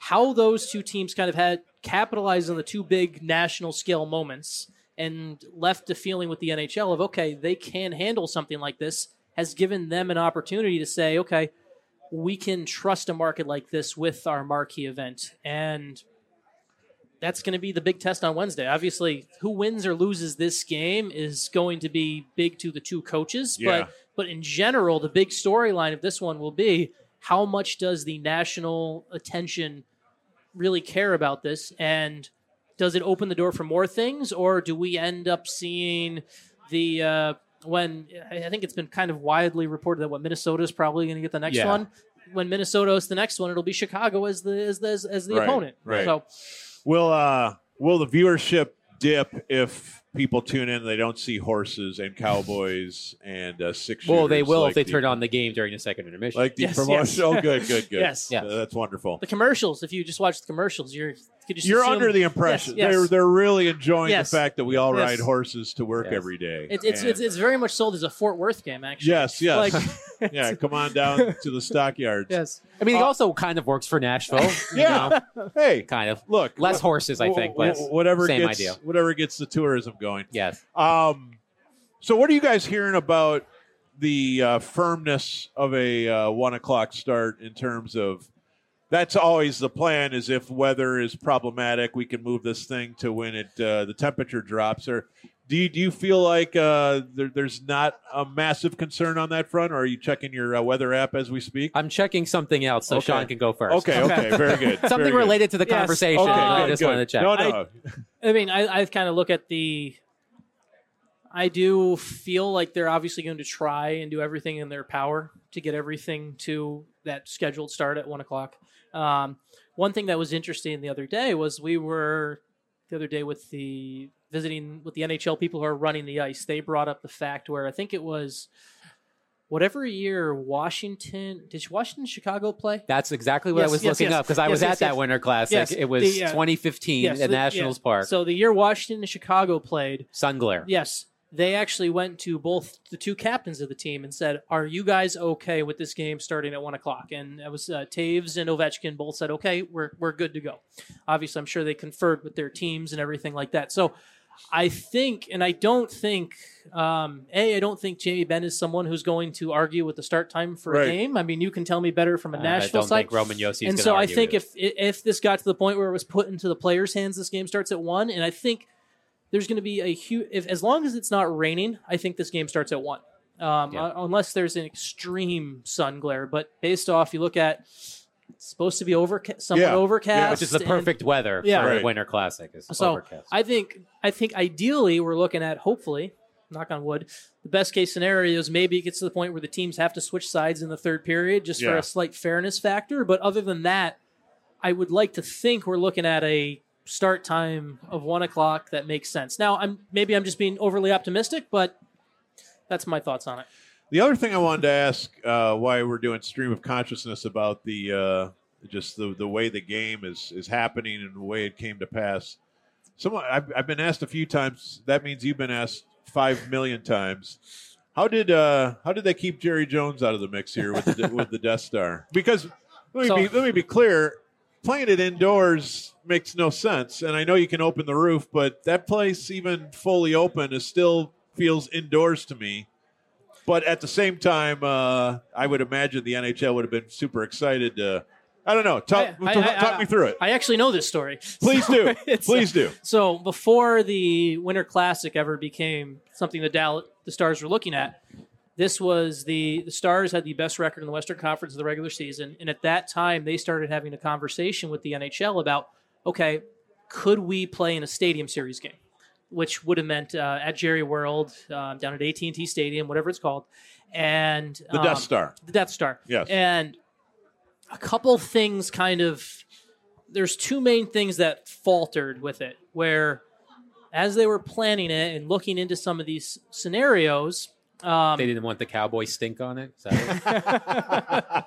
Speaker 4: how those two teams kind of had capitalized on the two big national scale moments and left a feeling with the NHL of okay, they can handle something like this has given them an opportunity to say, okay, we can trust a market like this with our marquee event. And that's going to be the big test on Wednesday. Obviously, who wins or loses this game is going to be big to the two coaches,
Speaker 2: Yeah.
Speaker 4: but but in general, the big storyline of this one will be how much does the national attention really care about this and does it open the door for more things or do we end up seeing the uh, when I think it's been kind of widely reported that what Minnesota is probably going to get the next
Speaker 3: Yeah.
Speaker 4: one. When Minnesota is the next one, it'll be Chicago as the as the, as, as the
Speaker 2: Right,
Speaker 4: opponent.
Speaker 2: right.
Speaker 4: So
Speaker 2: Will uh will the viewership dip if people tune in and they don't see horses and cowboys and uh, six
Speaker 3: well, they will
Speaker 2: like
Speaker 3: if they
Speaker 2: the-
Speaker 3: turn on the game during the second intermission.
Speaker 2: like the
Speaker 4: Yes,
Speaker 2: promotion.
Speaker 4: yes.
Speaker 2: Oh, good, good, good.
Speaker 4: Yes.
Speaker 3: Yeah.
Speaker 2: Uh, that's wonderful.
Speaker 4: the commercials, if you just watch the commercials, you're you just
Speaker 2: you're
Speaker 4: assume-
Speaker 2: under the impression
Speaker 4: Yes, yes.
Speaker 2: they're they're really enjoying
Speaker 4: Yes.
Speaker 2: the fact that we all
Speaker 4: Yes.
Speaker 2: ride horses to work
Speaker 3: Yes.
Speaker 2: every day.
Speaker 4: It's it's,
Speaker 2: And-
Speaker 4: it's it's very much sold as a Fort Worth game, actually.
Speaker 2: yes, yes,
Speaker 4: Like, <laughs>
Speaker 2: yeah. Come on down to the stockyards. <laughs>
Speaker 4: yes.
Speaker 3: I mean, it
Speaker 2: Uh,
Speaker 3: also kind of works for Nashville. you
Speaker 2: Yeah.
Speaker 3: know,
Speaker 2: Hey,
Speaker 3: kind of
Speaker 2: look,
Speaker 3: less
Speaker 2: wh-
Speaker 3: horses, I think,
Speaker 2: wh-
Speaker 3: but
Speaker 2: whatever
Speaker 3: same
Speaker 2: gets
Speaker 3: idea.
Speaker 2: whatever gets the tourism going.
Speaker 3: yes.
Speaker 2: Um, so what are you guys hearing about the uh, firmness of a uh, one o'clock start in terms of? That's always the plan. Is if weather is problematic, we can move this thing to when it uh, the temperature drops. Or do you, do you feel like uh, there, there's not a massive concern on that front? Or are you checking your uh, weather app as we speak?
Speaker 3: I'm checking something else, so
Speaker 2: Okay.
Speaker 3: Sean can go first.
Speaker 2: Okay, okay, very good. <laughs>
Speaker 3: Something
Speaker 2: very good.
Speaker 3: related to the
Speaker 4: Yes.
Speaker 3: conversation.
Speaker 2: Okay,
Speaker 3: I
Speaker 2: good,
Speaker 3: just
Speaker 2: good.
Speaker 3: wanted to check.
Speaker 2: No, no.
Speaker 4: I mean, I, I kind of look at the. I do feel like they're obviously going to try and do everything in their power to get everything to that scheduled start at one o'clock. Um, one thing that was interesting the other day was we were the other day with the visiting with the NHL people who are running the ice. They brought up the fact where I think it was whatever year Washington did Washington Chicago play?
Speaker 3: That's exactly what
Speaker 4: Yes,
Speaker 3: I was
Speaker 4: yes,
Speaker 3: looking
Speaker 4: yes.
Speaker 3: up because I was at that. Winter Classic. It was
Speaker 4: the, uh,
Speaker 3: 2015
Speaker 4: Yes,
Speaker 3: at
Speaker 4: the-
Speaker 3: Nationals
Speaker 4: yeah.
Speaker 3: Park.
Speaker 4: So the year Washington and Chicago played,
Speaker 3: Sun glare.
Speaker 4: Yes, they actually went to both the two captains of the team and said, "Are you guys okay with this game starting at one o'clock?" And it was uh, Toews and Ovechkin both said, "Okay, we're we're good to go." Obviously, I'm sure they conferred with their teams and everything like that. So. I think, and I don't think, um, a, I don't think Jamie Benn is someone who's going to argue with the start time for
Speaker 2: Right.
Speaker 4: a game. I mean, you can tell me better from a
Speaker 3: Uh, I
Speaker 4: Nashville
Speaker 3: don't
Speaker 4: side
Speaker 3: think Roman Josi
Speaker 4: and so I think if if this got to the point where it was put into the players' hands, this game starts at one, and I think there's going to be a huge. If as long as it's not raining, I think this game starts at one, um,
Speaker 3: Yeah.
Speaker 4: uh, unless there's an extreme sun glare. But based off, you look at it's supposed to be overca- somewhat
Speaker 2: Yeah.
Speaker 4: overcast,
Speaker 3: which is the
Speaker 4: and-
Speaker 3: perfect weather
Speaker 4: Yeah.
Speaker 3: for
Speaker 2: Right.
Speaker 3: a Winter Classic. Is
Speaker 4: So,
Speaker 3: overcast.
Speaker 4: I think I think ideally we're looking at hopefully, knock on wood, the best case scenario is maybe it gets to the point where the teams have to switch sides in the third period just for a slight fairness factor. But other than that, I would like to think we're looking at a start time of one o'clock that makes sense. Now I'm maybe I'm just being overly optimistic, but that's my thoughts on it.
Speaker 2: The other thing I wanted to ask uh, why we're doing stream of consciousness about the uh, just the the way the game is is happening and the way it came to pass. Someone I've, I've been asked a few times. That means you've been asked five million times. How did uh, how did they keep Jerry Jones out of the mix here with the, <laughs> with the Death Star? Because let me
Speaker 4: So-
Speaker 2: be let me be clear. Playing it indoors makes no sense, and I know you can open the roof, but that place, even fully open, is still feels indoors to me. But at the same time, uh, I would imagine the NHL would have been super excited to. I don't know. Talk,
Speaker 4: I- I-
Speaker 2: talk,
Speaker 4: I-
Speaker 2: talk me through it.
Speaker 4: I actually know this story.
Speaker 2: Please do. <laughs> Please do.
Speaker 4: So before the Winter Classic ever became something the Dallas, the Stars were looking at. This was the the Stars had the best record in the Western Conference of the regular season, and at that time they started having a conversation with the NHL about, okay, could we play in a Stadium Series game, which would have meant uh, at Jerry World, um, down at AT and T Stadium, whatever it's called, and
Speaker 2: The
Speaker 4: um,
Speaker 2: Death Star.
Speaker 4: the Death Star.
Speaker 2: Yes.
Speaker 4: And a couple things kind of there's two main things that faltered with it where as they were planning it and looking into some of these scenarios um,
Speaker 3: They didn't want the cowboy stink on it. Is that it? <laughs>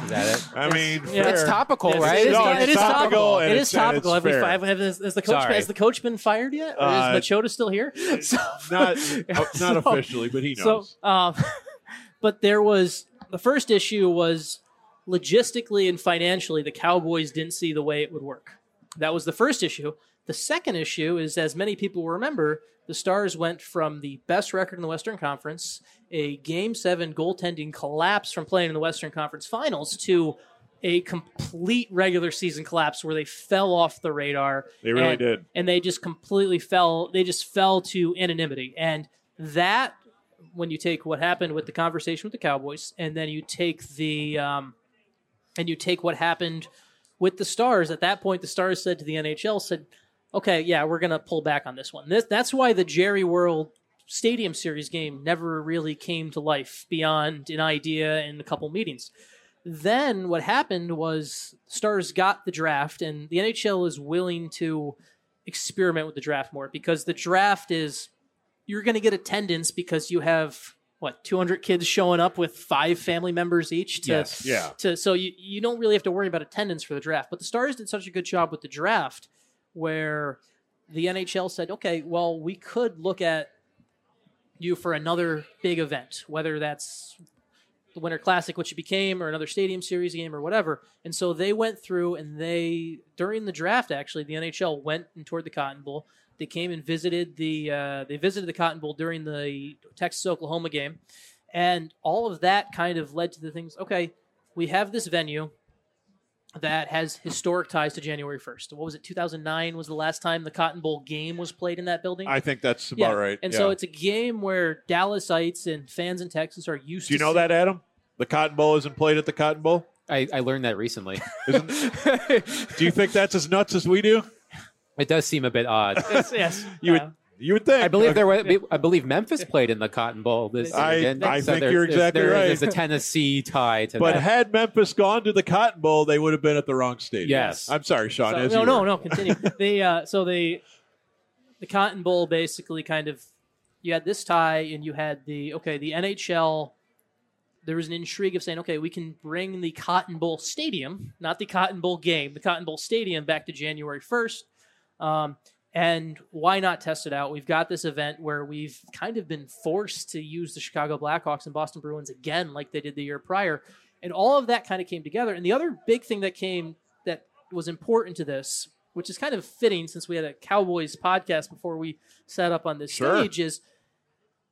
Speaker 3: <laughs> Is that it?
Speaker 2: I mean,
Speaker 4: Yeah,
Speaker 2: fair.
Speaker 3: It's topical,
Speaker 4: Yes,
Speaker 3: right?
Speaker 4: It is,
Speaker 2: No, it's topical,
Speaker 4: topical.
Speaker 2: it's-
Speaker 4: topical.
Speaker 2: it's
Speaker 4: Have,
Speaker 2: fair.
Speaker 4: have, has, has the coach
Speaker 3: Sorry.
Speaker 4: has the coach been fired yet? Or
Speaker 2: Uh,
Speaker 4: is Machota still here? <laughs> So,
Speaker 2: not oh, not
Speaker 4: So-
Speaker 2: officially, but he
Speaker 4: so,
Speaker 2: knows.
Speaker 4: um, but there was the first issue was logistically and financially, the Cowboys didn't see the way it would work. That was the first issue. The second issue is, as many people will remember, the Stars went from the best record in the Western Conference, a Game Seven goaltending collapse from playing in the Western Conference Finals, to a complete regular season collapse where they fell off the radar
Speaker 2: they really
Speaker 4: and-
Speaker 2: did.
Speaker 4: and they just completely fell they just fell to anonymity and that when you take what happened with the conversation with the cowboys and then you take the um, and you take what happened with the stars at that point the stars said to the nhl said okay yeah we're going to pull back on this one this, that's why the jerry world stadium series game never really came to life beyond an idea and a couple meetings then what happened was stars got the draft and the nhl is willing to experiment with the draft more because the draft is you're going to get attendance because you have what 200 kids showing up with five family members each to
Speaker 3: Yes.
Speaker 2: Yeah.
Speaker 4: to so you, you don't really have to worry about attendance for the draft but the stars did such a good job with the draft where the nhl said okay well we could look at you for another big event whether that's the winter classic which it became or another stadium series game or whatever. And so they went through and they during the draft actually the nhl went and toured the cotton bowl. They came and visited the uh, they visited the cotton bowl during the texas oklahoma game. And all of that kind of led to the things okay we have this venue that has historic ties to January 1st. What was it? 2009 was the last time the Cotton Bowl game was played in that building.
Speaker 2: I think that's about
Speaker 4: yeah.
Speaker 2: right.
Speaker 4: And
Speaker 2: yeah.
Speaker 4: so it's a game where Dallasites and fans in Texas are used
Speaker 2: Do you
Speaker 4: to.
Speaker 2: know
Speaker 4: see-
Speaker 2: that, Adam? The Cotton Bowl isn't played at the Cotton Bowl.
Speaker 3: I, I learned that recently.
Speaker 2: Isn't, <laughs> do you think that's as nuts as we do?
Speaker 3: It does seem a bit odd.
Speaker 4: Yes, yes.
Speaker 2: You
Speaker 4: yeah.
Speaker 2: would you would think.
Speaker 3: I believe there was. I believe Memphis played in the Cotton Bowl this
Speaker 2: I-
Speaker 3: year. didn't?
Speaker 2: I think
Speaker 3: there-
Speaker 2: you're exactly
Speaker 3: there-
Speaker 2: right.
Speaker 3: There's a Tennessee tie to
Speaker 2: But
Speaker 3: that.
Speaker 2: had Memphis gone to the Cotton Bowl, they would have been at the wrong stadium.
Speaker 3: Yes.
Speaker 2: I'm sorry, Sean.
Speaker 4: So- no, no, no. Continue. <laughs> they uh, so they the Cotton Bowl basically kind of you had this tie and you had the okay the NHL. There was an intrigue of saying, okay, we can bring the Cotton Bowl Stadium, not the Cotton Bowl game, the Cotton Bowl Stadium back to January first. Um, and why not test it out? We've got this event where we've kind of been forced to use the Chicago Blackhawks and Boston Bruins again, like they did the year prior. And all of that kind of came together. And the other big thing that came that was important to this, which is kind of fitting since we had a Cowboys podcast before we set up on this
Speaker 2: Sure.
Speaker 4: stage, is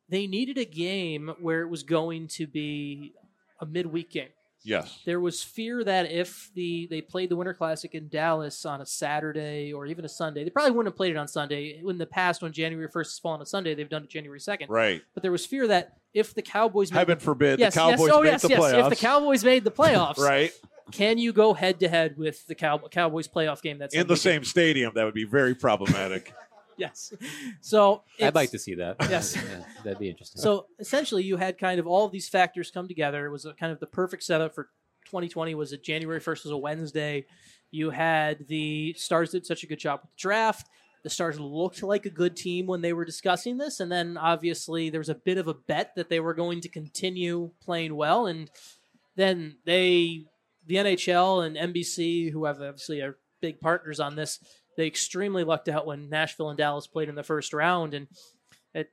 Speaker 4: they needed a game where it was going to be a midweek game.
Speaker 2: Yes.
Speaker 4: There was fear that if the they played the Winter Classic in Dallas on a Saturday or even a Sunday, they probably wouldn't have played it on Sunday. In the past, when January first has fallen on a Sunday, they've done it January second.
Speaker 2: Right.
Speaker 4: But there was fear that if the Cowboys made
Speaker 2: Heaven
Speaker 4: the,
Speaker 2: forbid
Speaker 4: yes,
Speaker 2: the Cowboys
Speaker 4: yes, oh
Speaker 2: made
Speaker 4: yes,
Speaker 2: the
Speaker 4: yes,
Speaker 2: playoffs.
Speaker 4: if the Cowboys made the <laughs> playoffs,
Speaker 2: right.
Speaker 4: can you go head to head with the Cow- Cowboys playoff game? That's
Speaker 2: In the
Speaker 4: weekend?
Speaker 2: same stadium, that would be very problematic. <laughs>
Speaker 4: Yes. So
Speaker 3: I'd like to see that. <laughs>
Speaker 4: Yes.
Speaker 3: Yeah, that'd be interesting.
Speaker 4: So essentially, you had kind of all of these factors come together. It was a, kind of the perfect setup for 2020. Was it January 1st was a Wednesday? You had the Stars did such a good job with the draft. The Stars looked like a good team when they were discussing this, and then obviously there was a bit of a bet that they were going to continue playing well, and then they, the NHL and NBC, who have obviously are big partners on this, they extremely lucked out when Nashville and Dallas played in the first round, and it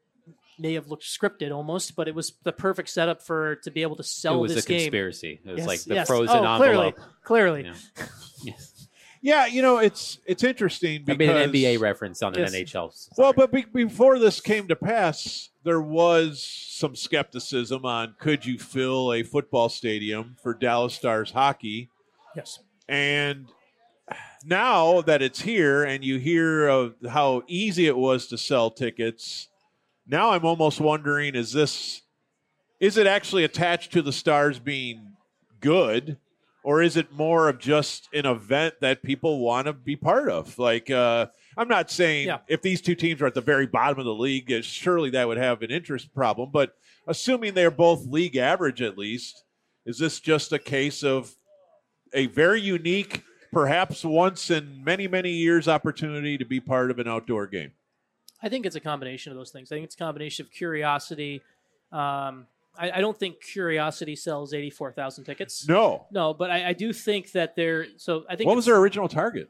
Speaker 4: may have looked scripted almost, but it was the perfect setup for to be able to sell.
Speaker 3: it
Speaker 4: sell
Speaker 3: was
Speaker 4: this
Speaker 3: a
Speaker 4: game.
Speaker 3: conspiracy. It was
Speaker 4: Yes,
Speaker 3: like the
Speaker 4: yes.
Speaker 3: frozen
Speaker 4: oh, clearly,
Speaker 3: envelope.
Speaker 4: clearly.
Speaker 3: Yeah. <laughs> Yes.
Speaker 2: yeah, you know, it's it's interesting
Speaker 3: I made an NBA reference on an
Speaker 4: Yes.
Speaker 3: NHL.
Speaker 2: Well, but be- before this came to pass, there was some skepticism on could you fill a football stadium for Dallas Stars hockey,
Speaker 4: Yes.
Speaker 2: and now that it's here, and you hear of how easy it was to sell tickets, now I'm almost wondering: is this is it actually attached to the Stars being good, or is it more of just an event that people want to be part of? Like, uh, I'm not saying
Speaker 4: Yeah.
Speaker 2: if these two teams are at the very bottom of the league, surely that would have an interest problem. But assuming they're both league average at least, is this just a case of a very unique, perhaps once in many, many years opportunity to be part of an outdoor game?
Speaker 4: I think it's a combination of those things. I think it's a combination of curiosity. Um, I, I don't think curiosity sells 84,000 tickets.
Speaker 2: No.
Speaker 4: No, but I, I do think that they're so. I think
Speaker 2: What was their original target?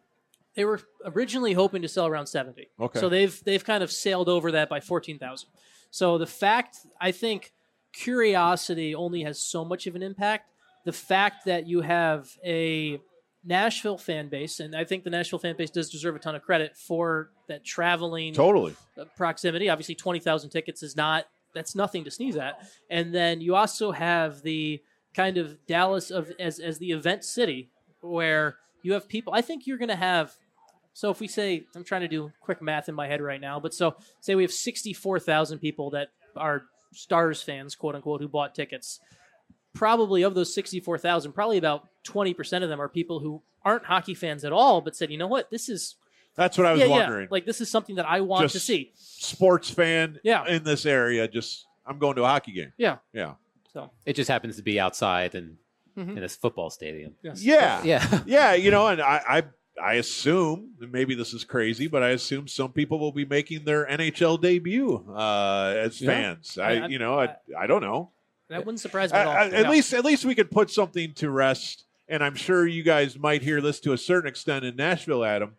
Speaker 4: they were originally hoping to sell around 70.
Speaker 2: Okay.
Speaker 4: So they've they've kind of sailed over that by 14,000. So the fact I think curiosity only has so much of an impact. The fact that you have a Nashville fan base, and I think the Nashville fan base does deserve a ton of credit for that traveling
Speaker 2: Totally.
Speaker 4: uh, proximity. Obviously, twenty thousand tickets is not that's nothing to sneeze at. And then you also have the kind of Dallas of as as the event city where you have people. I think you're going to have. So if we say I'm trying to do quick math in my head right now, but so say we have sixty four thousand people that are Stars fans, quote unquote, who bought tickets. Probably of those sixty four thousand, probably about twenty percent of them are people who aren't hockey fans at all, but said, you know what, this is
Speaker 2: That's what I was
Speaker 4: yeah,
Speaker 2: wondering.
Speaker 4: yeah, like this is something that I want to see.
Speaker 2: Sports fan
Speaker 4: Yeah.
Speaker 2: in this area, just I'm going to a hockey game.
Speaker 4: Yeah.
Speaker 2: Yeah.
Speaker 4: So
Speaker 3: It just happens to be outside and
Speaker 4: Mhm.
Speaker 3: in this football stadium.
Speaker 4: yes.
Speaker 2: Yeah. <laughs>
Speaker 3: Yeah.
Speaker 2: Yeah, you know, and I, I I assume maybe this is crazy, but I assume some people will be making their NHL debut uh, as
Speaker 3: Yeah.
Speaker 2: fans. I,
Speaker 4: I- I-
Speaker 2: you know, I, I don't know.
Speaker 4: That wouldn't surprise me at all.
Speaker 2: I- at
Speaker 4: No.
Speaker 2: least at least we could put something to rest, and I'm sure you guys might hear this to a certain extent in Nashville, Adam.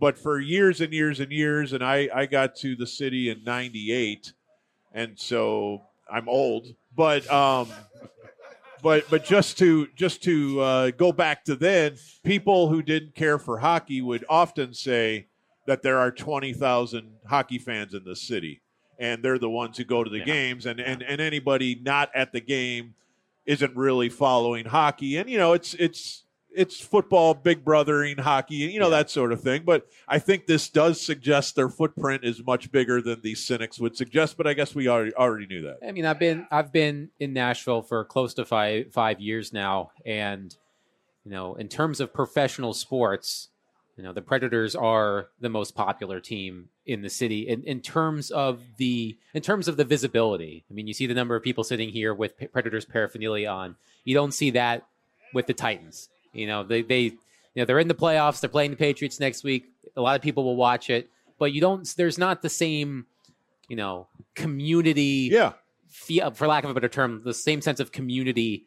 Speaker 2: But for years and years and years, and I I got to the city in '98, and so I'm old, but um. But but just to just to uh, go back to then, people who didn't care for hockey would often say that there are twenty thousand hockey fans in the city, and they're the ones who go to the
Speaker 3: Yeah.
Speaker 2: games, and, and and anybody not at the game isn't really following hockey, and you know it's it's it's football, big brothering hockey, and you know
Speaker 3: Yeah.
Speaker 2: that sort of thing. But I think this does suggest their footprint is much bigger than the cynics would suggest. But I guess we already already knew that.
Speaker 3: I mean, I've been I've been in Nashville for close to five five years now, and you know, in terms of professional sports, you know, the Predators are the most popular team in the city. In, in terms of the in terms of the visibility, I mean, you see the number of people sitting here with P- Predators paraphernalia on. You don't see that with the Titans. You know, they they you know they're in the playoffs. They're playing the Patriots next week. A lot of people will watch it, but you don't. There's not the same, you know, community
Speaker 2: Yeah,
Speaker 3: feel, for lack of a better term, the same sense of community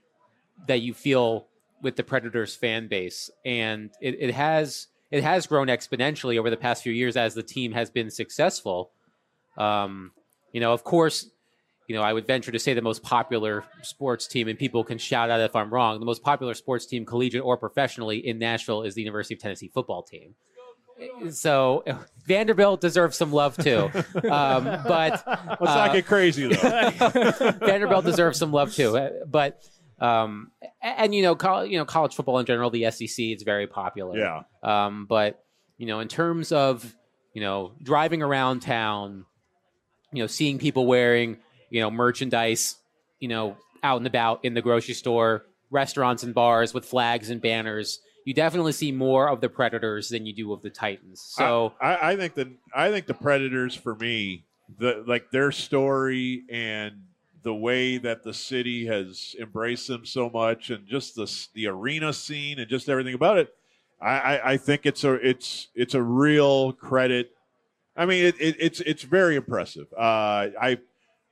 Speaker 3: that you feel with the Predators fan base, and it, it has it has grown exponentially over the past few years as the team has been successful. Um, you know, of course, you know I would venture to say the most popular sports team, and people can shout out if I'm wrong. The most popular sports team, collegiate or professionally, in Nashville is the University of Tennessee football team. So <laughs> Vanderbilt deserves some love too, <laughs> um, but
Speaker 2: let's
Speaker 3: uh,
Speaker 2: not get crazy though. <laughs>
Speaker 3: Vanderbilt deserves some love too. Uh, But um, and you know, you know, college football in general, the SEC, is very popular.
Speaker 2: yeah,
Speaker 3: Um, but you know, in terms of you know driving around town, you know, seeing people wearing you know merchandise, you know, out and about in the grocery store, restaurants and bars with flags and banners. You definitely see more of the Predators than you do of the Titans. So
Speaker 2: I, I think the I think the Predators for me, the like their story and the way that the city has embraced them so much, and just the the arena scene and just everything about it, I, I, I think it's a it's it's a real credit. I mean, it, it, it's it's very impressive. Uh, I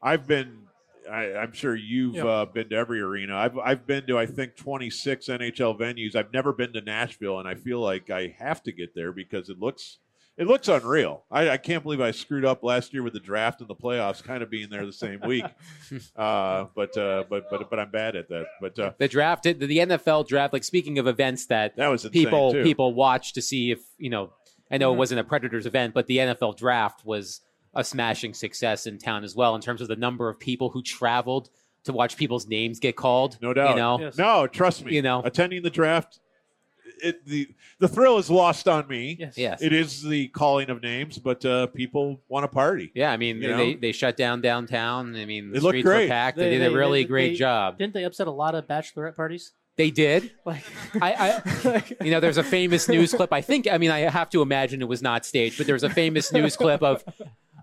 Speaker 2: I've been. I, I'm sure you've
Speaker 4: Yeah.
Speaker 2: uh, been to every arena. I've I've been to I think 26 NHL venues. I've never been to Nashville, and I feel like I have to get there because it looks it looks unreal. I, I can't believe I screwed up last year with the draft and the playoffs, kind of being there the same week. <laughs> uh, but uh, but but but I'm bad at that. But uh,
Speaker 3: the draft, the NFL draft, like speaking of events that
Speaker 2: that was
Speaker 3: people
Speaker 2: too.
Speaker 3: people watch to see if you know. I know it wasn't a Predators event, but the NFL draft was a smashing success in town as well in terms of the number of people who traveled to watch people's names get called.
Speaker 2: No doubt.
Speaker 3: You know,
Speaker 4: Yes.
Speaker 2: No, trust me.
Speaker 3: You know.
Speaker 2: attending the draft it, the the thrill is lost on me.
Speaker 4: Yes.
Speaker 3: Yes.
Speaker 2: It is the calling of names, but uh, people want to party.
Speaker 3: Yeah, I mean,
Speaker 2: You
Speaker 3: they, they shut down downtown. I mean, the
Speaker 2: It looked
Speaker 3: streets were packed. They,
Speaker 4: They-
Speaker 3: did a really
Speaker 4: they-
Speaker 3: great
Speaker 4: they-
Speaker 3: job.
Speaker 4: Didn't they upset a lot of bachelorette parties?
Speaker 3: They did. <laughs>
Speaker 4: Like,
Speaker 3: I, I you know, there's a famous news clip. I think, I mean, I have to imagine it was not staged, but there's a famous news clip of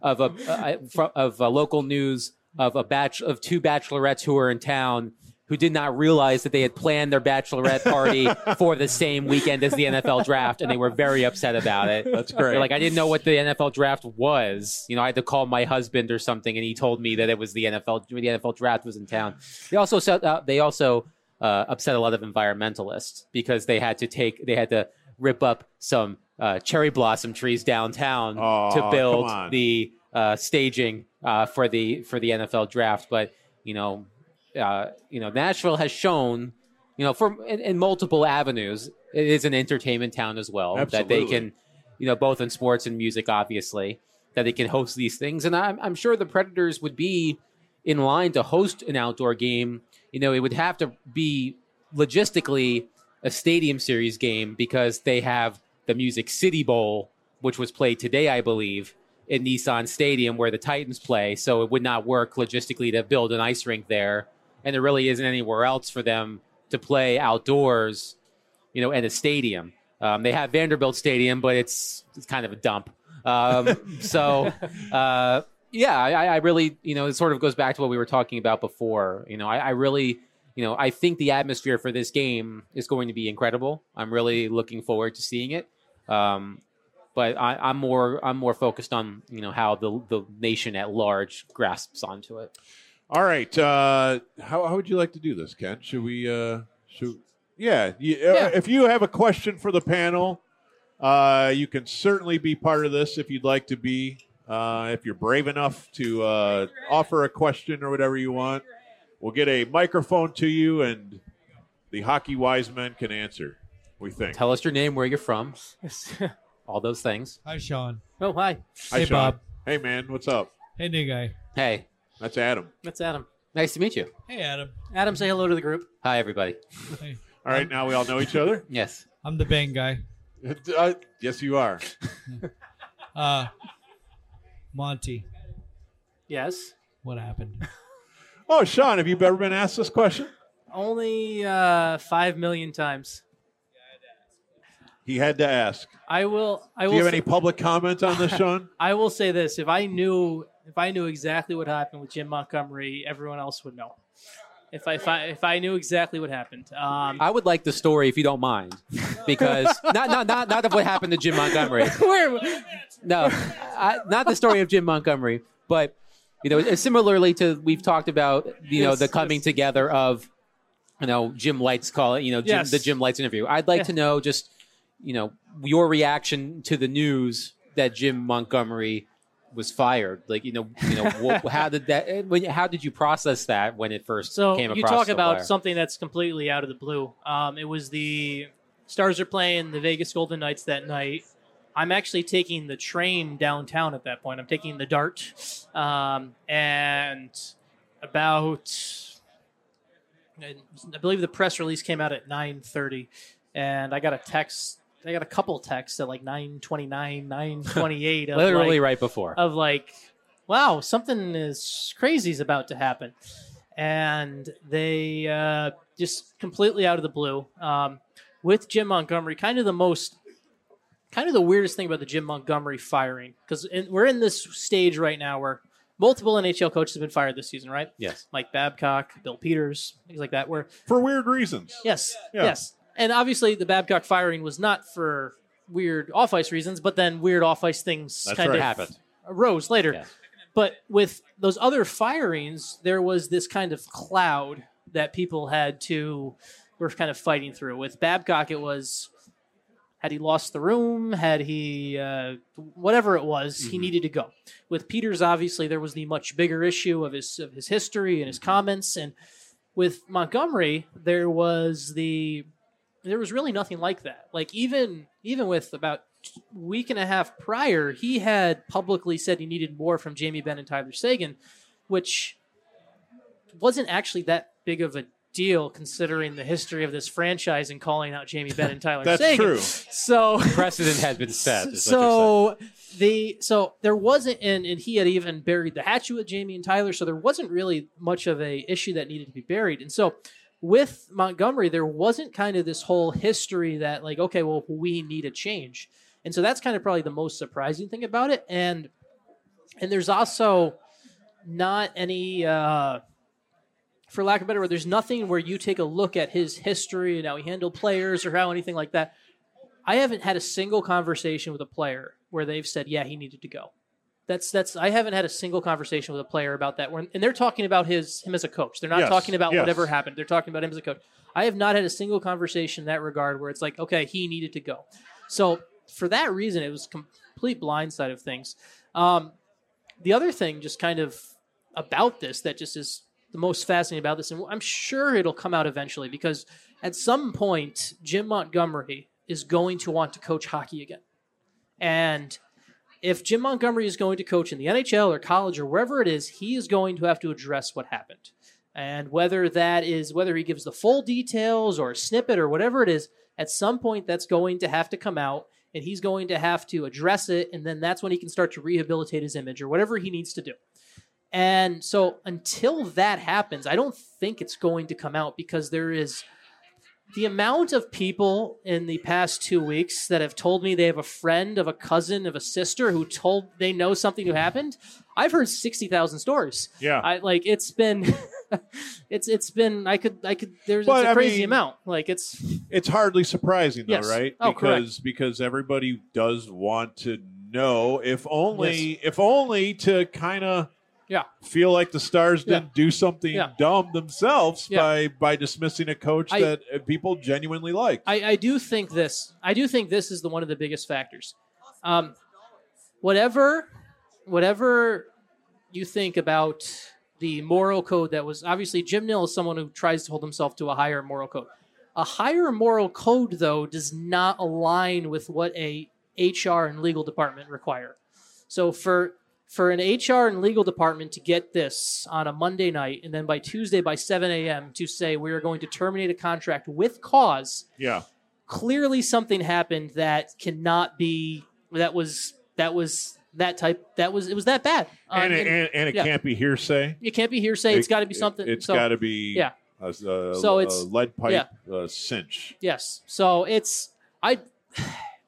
Speaker 3: of a uh, of a local news of a batch of two bachelorettes who were in town who did not realize that they had planned their bachelorette party <laughs> for the same weekend as the NFL draft, and they were very upset about it.
Speaker 2: That's great.
Speaker 3: They're like, I didn't know what the NFL draft was. You know, I had to call my husband or something, and he told me that it was the NFL. The NFL draft was in town. They also set, uh, they also uh, upset a lot of environmentalists because they had to take they had to rip up some uh, cherry blossom trees downtown
Speaker 2: Aw,
Speaker 3: to build the uh, staging uh, for the for the NFL draft. But you know, uh, you know, Nashville has shown, you know, from in, in multiple avenues, it is an entertainment town as well. That they can, you know, both in sports and music, obviously, that they can host these things. And I'm, I'm sure the Predators would be in line to host an outdoor game. You know, it would have to be logistically a stadium series game because they have the Music City Bowl, which was played today, I believe, in Nissan Stadium where the Titans play. So it would not work logistically to build an ice rink there. And there really isn't anywhere else for them to play outdoors, you know, at a stadium. Um, they have Vanderbilt Stadium, but it's, it's kind of a dump. Um, <laughs> so, uh, yeah, I, I really, you know, it sort of goes back to what we were talking about before. You know, I, I really, you know, I think the atmosphere for this game is going to be incredible. I'm really looking forward to seeing it. Um, but I, I'm more, I'm more focused on, you know, how the the nation at large grasps onto it.
Speaker 2: All right. Uh, how, how would you like to do this, Ken? Should we? Uh, should yeah, you, uh,
Speaker 3: Yeah.
Speaker 2: If you have a question for the panel, uh, you can certainly be part of this if you'd like to be. Uh, if you're brave enough to uh, offer a question or whatever you want, we'll get a microphone to you, and the hockey wise men can answer. We think.
Speaker 3: Tell us your name, where you're from, <laughs> all those things.
Speaker 5: Hi, Sean.
Speaker 4: oh, hi.
Speaker 2: Hi,
Speaker 5: Hey,
Speaker 2: Sean.
Speaker 5: Bob.
Speaker 2: Hey, man. What's up?
Speaker 5: Hey, new guy.
Speaker 3: Hey,
Speaker 2: That's Adam.
Speaker 4: That's Adam.
Speaker 3: nice to meet you.
Speaker 5: Hey, Adam.
Speaker 4: Adam, say hello to the group.
Speaker 3: Hi, everybody.
Speaker 5: Hey,
Speaker 2: All right. Now we all know each other. <laughs>
Speaker 3: Yes.
Speaker 5: I'm the bang guy.
Speaker 2: Uh, yes, you are. <laughs>
Speaker 5: Uh, Monty,
Speaker 4: Yes.
Speaker 5: what happened? <laughs>
Speaker 2: Oh, Sean, have you ever been asked this question?
Speaker 4: Only uh, five million times.
Speaker 2: He had to ask.
Speaker 4: I will. I will.
Speaker 2: Do
Speaker 4: will.
Speaker 2: you have
Speaker 4: say,
Speaker 2: any public comment on this, Sean?
Speaker 4: I will say this: if I knew, if I knew exactly what happened with Jim Montgomery, everyone else would know. If I, if I, if I knew exactly what happened, um,
Speaker 3: I would like the story if you don't mind, because <laughs> not not not not of what happened to Jim Montgomery. <laughs> No, I, not the story of Jim Montgomery, but you know, similarly to we've talked about, you know,
Speaker 4: Yes,
Speaker 3: the coming
Speaker 4: yes.
Speaker 3: together of, you know, Jim Lights call it, you know, Jim,
Speaker 4: Yes.
Speaker 3: the Jim Lights interview. I'd like
Speaker 4: Yeah.
Speaker 3: to know just, you know, your reaction to the news that Jim Montgomery was fired. Like, you know, you know, <laughs> how did that? eh, When, how did you process that when it first
Speaker 4: So
Speaker 3: came
Speaker 4: you talk about something that's completely out of the blue. Um, it was the Stars are playing the Vegas Golden Knights that night. I'm actually taking the train downtown at that point. I'm taking the Dart, um, and about I believe the press release came out at 9:30, and I got a text. I got a couple texts at like 9:29, 9:28. <laughs> of
Speaker 3: literally
Speaker 4: like,
Speaker 3: right before.
Speaker 4: of like, wow, something is crazy is about to happen, and they uh, just completely out of the blue um, with Jim Montgomery. Kind of the most, kind of the weirdest thing about the Jim Montgomery firing because we're in this stage right now where multiple NHL coaches have been fired this season, right?
Speaker 3: yes.
Speaker 4: Mike Babcock, Bill Peters, things like that. Where
Speaker 2: For weird reasons.
Speaker 4: Yes,
Speaker 2: Yeah.
Speaker 4: yes, and obviously the Babcock firing was not for weird off ice reasons, but then weird off ice things
Speaker 2: That's
Speaker 4: kind of
Speaker 3: Happened.
Speaker 4: arose later.
Speaker 3: Yeah.
Speaker 4: But with those other firings, there was this kind of cloud that people had to were kind of fighting through. With Babcock, it was had he lost the room, had he uh, whatever it was, he needed to go. With Peters, obviously, there was the much bigger issue of his of his history and his comments, and with Montgomery, there was the there was really nothing like that. Like even even with about week and a half prior, he had publicly said he needed more from Jamie Benn and Tyler Seguin, which wasn't actually that big of a deal considering the history of this franchise and calling out Jamie Benn and <laughs> Tyler Seguin.
Speaker 2: That's
Speaker 4: Seguin.
Speaker 2: true.
Speaker 4: So
Speaker 3: Precedent had been set. is what you're saying.
Speaker 4: so the so there wasn't and, and he had even buried the hatchet with Jamie and Tyler, so there wasn't really much of a issue that needed to be buried. And so with Montgomery, there wasn't kind of this whole history that like, okay, well, we need a change. And so that's kind of probably the most surprising thing about it. And and there's also not any uh for lack of a better word, there's nothing where you take a look at his history and how he handled players or how anything like that. I haven't had a single conversation with a player where they've said, "Yeah, he needed to go." That's that's. I haven't had a single conversation with a player about that. When, and they're talking about his him as a coach. They're not
Speaker 2: Yes,
Speaker 4: talking about
Speaker 2: yes.
Speaker 4: whatever happened. They're talking about him as a coach. I have not had a single conversation in that regard where it's like, okay, he needed to go. So for that reason, it was complete blindside of things. Um, the other thing, just kind of about this, that just is the most fascinating about this, and I'm sure it'll come out eventually because at some point, Jim Montgomery is going to want to coach hockey again. And if Jim Montgomery is going to coach in the NHL or college or wherever it is, he is going to have to address what happened. And whether that is whether he gives the full details or a snippet or whatever it is, at some point that's going to have to come out and he's going to have to address it and then that's when he can start to rehabilitate his image or whatever he needs to do. And so until that happens, I don't think it's going to come out because there is the amount of people in the past two weeks that have told me they have a friend of a cousin of a sister who told they know something who happened. I've heard sixty thousand stories.
Speaker 2: Yeah.
Speaker 4: I like it's been <laughs> it's it's been I could I could there's
Speaker 2: But,
Speaker 4: it's a
Speaker 2: I
Speaker 4: crazy
Speaker 2: mean-
Speaker 4: amount. Like it's
Speaker 2: It's hardly surprising, though,
Speaker 4: Yes.
Speaker 2: right?
Speaker 4: Oh, correct.
Speaker 2: because because everybody does want to know, if only if only to kind of
Speaker 4: Yeah.
Speaker 2: feel like the stars
Speaker 4: Yeah.
Speaker 2: didn't do something
Speaker 4: Yeah.
Speaker 2: dumb themselves by by dismissing a coach
Speaker 4: I-
Speaker 2: that uh, people genuinely like.
Speaker 4: I, I do think this. I do think this is the one of the biggest factors. Um, whatever, whatever you think about the moral code that was obviously Jim Nill is someone who tries to hold himself to a higher moral code. A higher moral code, though, does not align with what a HR and legal department require. So for for an HR and legal department to get this on a Monday night and then by Tuesday by 7 a.m. to say we are going to terminate a contract with cause
Speaker 2: yeah,
Speaker 4: clearly something happened that cannot be that was that was that type that was it was that bad Uh,
Speaker 2: and, it,
Speaker 4: and
Speaker 2: and, it
Speaker 4: yeah.
Speaker 2: can't be hearsay.
Speaker 4: it can't be hearsay it's
Speaker 2: It-
Speaker 4: got to be something
Speaker 2: It's
Speaker 4: so,
Speaker 2: got to be
Speaker 4: yeah.
Speaker 2: a, a,
Speaker 4: So it's-
Speaker 2: lead pipe uh, cinch.
Speaker 4: yes so it's i <sighs>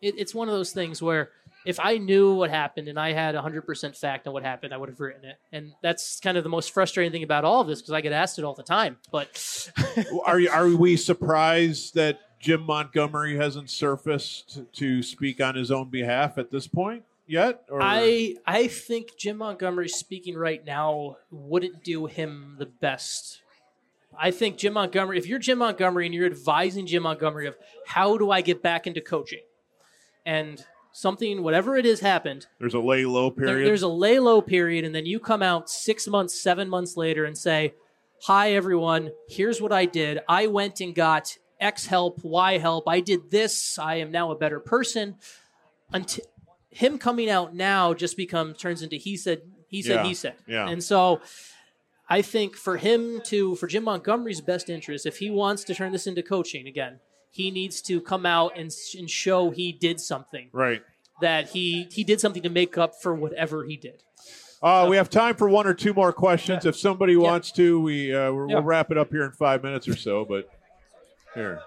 Speaker 4: it, it's one of those things where if i knew what happened and i had 100% fact on what happened i would have written it and that's kind of the most frustrating thing about all of this because i get asked it all the time but
Speaker 2: are you, are we surprised that Jim Montgomery hasn't surfaced to speak on his own behalf at this point yet? Or
Speaker 4: I I think Jim Montgomery speaking right now wouldn't do him the best. I think Jim Montgomery, if you're Jim Montgomery and you're advising Jim Montgomery of how do I get back into coaching, and something whatever it is happened,
Speaker 2: there's a lay low
Speaker 4: there-
Speaker 2: period.
Speaker 4: there's a lay low period, and then you come out six months, seven months later and say, "Hi everyone, here's what I did. I went and got X help, Y help. I did this. I am now a better person." Until him coming out now just becomes turns into he said, he said,
Speaker 2: Yeah,
Speaker 4: he said,
Speaker 2: yeah.
Speaker 4: and so. I think for him to, for Jim Montgomery's best interest, if he wants to turn this into coaching again, he needs to come out and, and show he did something
Speaker 2: right.
Speaker 4: that he he did something to make up for whatever he did.
Speaker 2: Uh, we have time for one or two more questions. If somebody wants to, we uh, we'll,
Speaker 4: Yeah.
Speaker 2: we'll wrap it up here in five minutes or so. But here,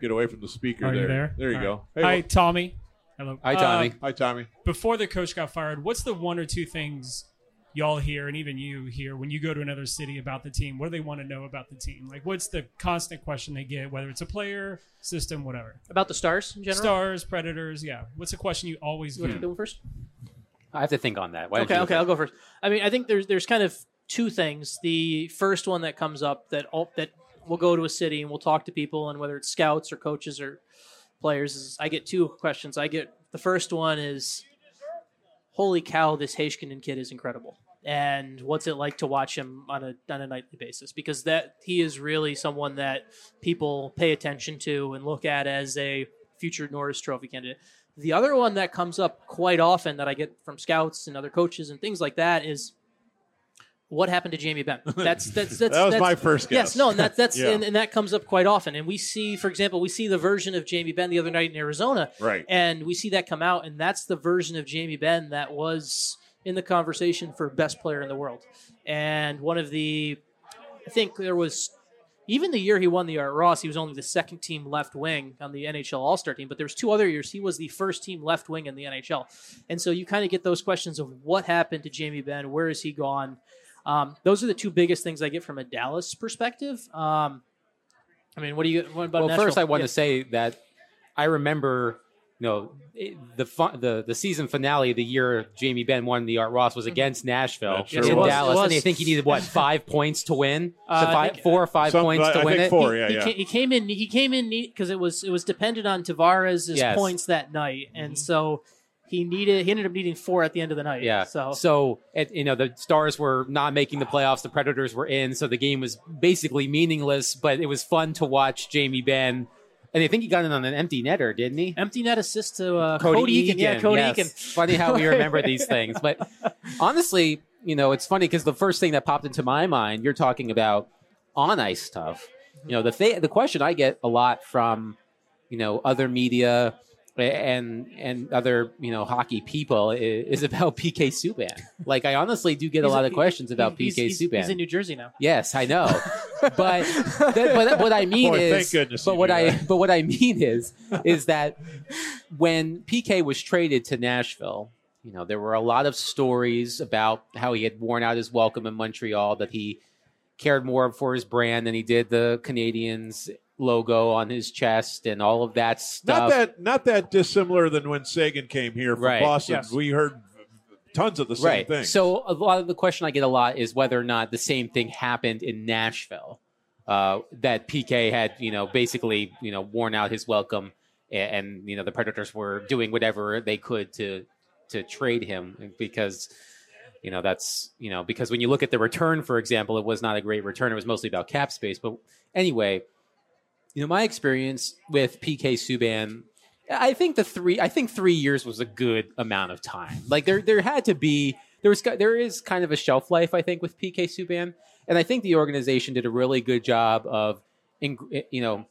Speaker 2: get away from the speaker.
Speaker 6: Are
Speaker 2: there.
Speaker 6: you there?
Speaker 2: There you
Speaker 6: All
Speaker 2: go.
Speaker 6: right.
Speaker 2: Hey,
Speaker 6: Hi,
Speaker 2: well-
Speaker 6: Tommy. Hello.
Speaker 3: Hi,
Speaker 6: Uh,
Speaker 3: Tommy.
Speaker 2: hi, Tommy.
Speaker 6: before the coach got fired, what's the one or two things y'all hear, and even you hear, when you go to another city about the team? What do they want to know about the team? Like, what's the constant question they get, whether it's a player, system, whatever?
Speaker 4: About the stars in general.
Speaker 6: Stars, predators, yeah. What's the question you always
Speaker 4: You want to
Speaker 6: get?
Speaker 4: do one first?
Speaker 3: I have to think on that. Why
Speaker 4: Okay, okay,
Speaker 3: go
Speaker 4: I'll go first. I mean, I think there's there's kind of two things. The first one that comes up that all, that we'll go to a city and we'll talk to people, and whether it's scouts or coaches or players, is I get two questions. I get the first one is, "Holy cow, this Heiskanen kid is incredible." And what's it like to watch him on a on a nightly basis? Because that he is really someone that people pay attention to and look at as a future Norris Trophy candidate. The other one that comes up quite often that I get from scouts and other coaches and things like that is what happened to Jamie Benn? <laughs> That's that's that's
Speaker 2: That was
Speaker 4: that's,
Speaker 2: my first guess.
Speaker 4: Yes, no, and that, that's <laughs>
Speaker 2: Yeah.
Speaker 4: and, and that comes up quite often. And we see, for example, we see the version of Jamie Benn the other night in Arizona,
Speaker 2: Right.
Speaker 4: and we see that come out, and that's the version of Jamie Benn that was in the conversation for best player in the world. And one of the, I think there was, even the year he won the Art Ross, he was only the second team left wing on the NHL All Star team. But there was two other years he was the first team left wing in the NHL. And so you kind of get those questions of what happened to Jamie Benn, where is he gone? Um, those are the two biggest things I get from a Dallas perspective. Um, I mean, what do you? What about
Speaker 3: well,
Speaker 4: Nashville?
Speaker 3: first I want
Speaker 4: Yeah.
Speaker 3: to say that I remember, you know, it- the fun, the the season finale of the year Jamie Benn won the Art Ross was against Nashville
Speaker 2: That sure
Speaker 3: in
Speaker 2: was.
Speaker 3: Dallas,
Speaker 4: was.
Speaker 3: and I think he needed what five points to win,
Speaker 4: Uh,
Speaker 3: So
Speaker 4: I
Speaker 3: five,
Speaker 4: think-
Speaker 3: four or five
Speaker 2: Some-
Speaker 3: points to
Speaker 2: I
Speaker 3: win
Speaker 2: think
Speaker 3: it.
Speaker 2: four,
Speaker 4: he,
Speaker 2: yeah,
Speaker 4: he,
Speaker 2: yeah.
Speaker 4: Came, he came in. He came in because it was it was dependent on Tavares'
Speaker 3: Yes.
Speaker 4: points that night, and so he needed. He ended up needing four at the end of the night.
Speaker 3: Yeah.
Speaker 4: So
Speaker 3: So, it, you know, the Stars were not making the playoffs. The Predators were in, so the game was basically meaningless. But it was fun to watch Jamie Benn, and I think he got it on an empty netter, didn't he?
Speaker 4: empty net assist to uh,
Speaker 3: Cody,
Speaker 4: Cody.
Speaker 3: Eakin.
Speaker 4: Yeah, Cody
Speaker 3: yes.
Speaker 4: Eakin.
Speaker 3: Funny how we remember <laughs> these things. But honestly, you know, it's funny because the first thing that popped into my mind, you're talking about on ice stuff. You know, the th- the question I get a lot from, you know, other media and and other you know hockey people is, is about <laughs> PK Subban. Like I honestly do get a
Speaker 4: He's-
Speaker 3: lot of
Speaker 4: he-
Speaker 3: questions about
Speaker 4: he's,
Speaker 3: PK
Speaker 4: he's,
Speaker 3: Subban.
Speaker 4: He's in New Jersey now.
Speaker 3: Yes, I know, <laughs> but that, but what I mean
Speaker 2: Boy,
Speaker 3: is, but what I
Speaker 2: that.
Speaker 3: but what I mean is, is that when PK was traded to Nashville, you know, there were a lot of stories about how he had worn out his welcome in Montreal, that he cared more for his brand than he did the Canadiens logo on his chest and all of that stuff.
Speaker 2: Not that not that dissimilar than when Seguin came here from
Speaker 3: Right.
Speaker 2: Boston.
Speaker 4: Yes.
Speaker 2: We heard tons of the same
Speaker 3: right.
Speaker 2: thing.
Speaker 3: So a lot of the question I get a lot is whether or not the same thing happened in Nashville. Uh, that PK had, you know, basically, you know, worn out his welcome, and, and you know the Predators were doing whatever they could to to trade him because, you know, that's you know because when you look at the return, for example, it was not a great return. It was mostly about cap space. But anyway, you know, my experience with PK Subban I think the three. I think three years was a good amount of time. Like there, there had to be there was there is kind of a shelf life. I think with PK Subban, and I think the organization did a really good job of, you know,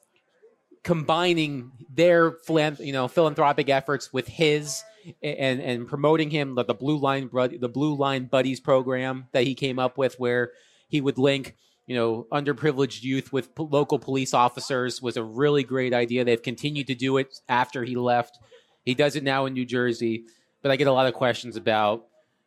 Speaker 3: combining their you know philanthropic efforts with his and and promoting him the, the blue line the blue line buddies program that he came up with where he would link you know underprivileged youth with local police officers was a really great idea they've continued to do it after he left he does it now in New Jersey but I get a lot of questions about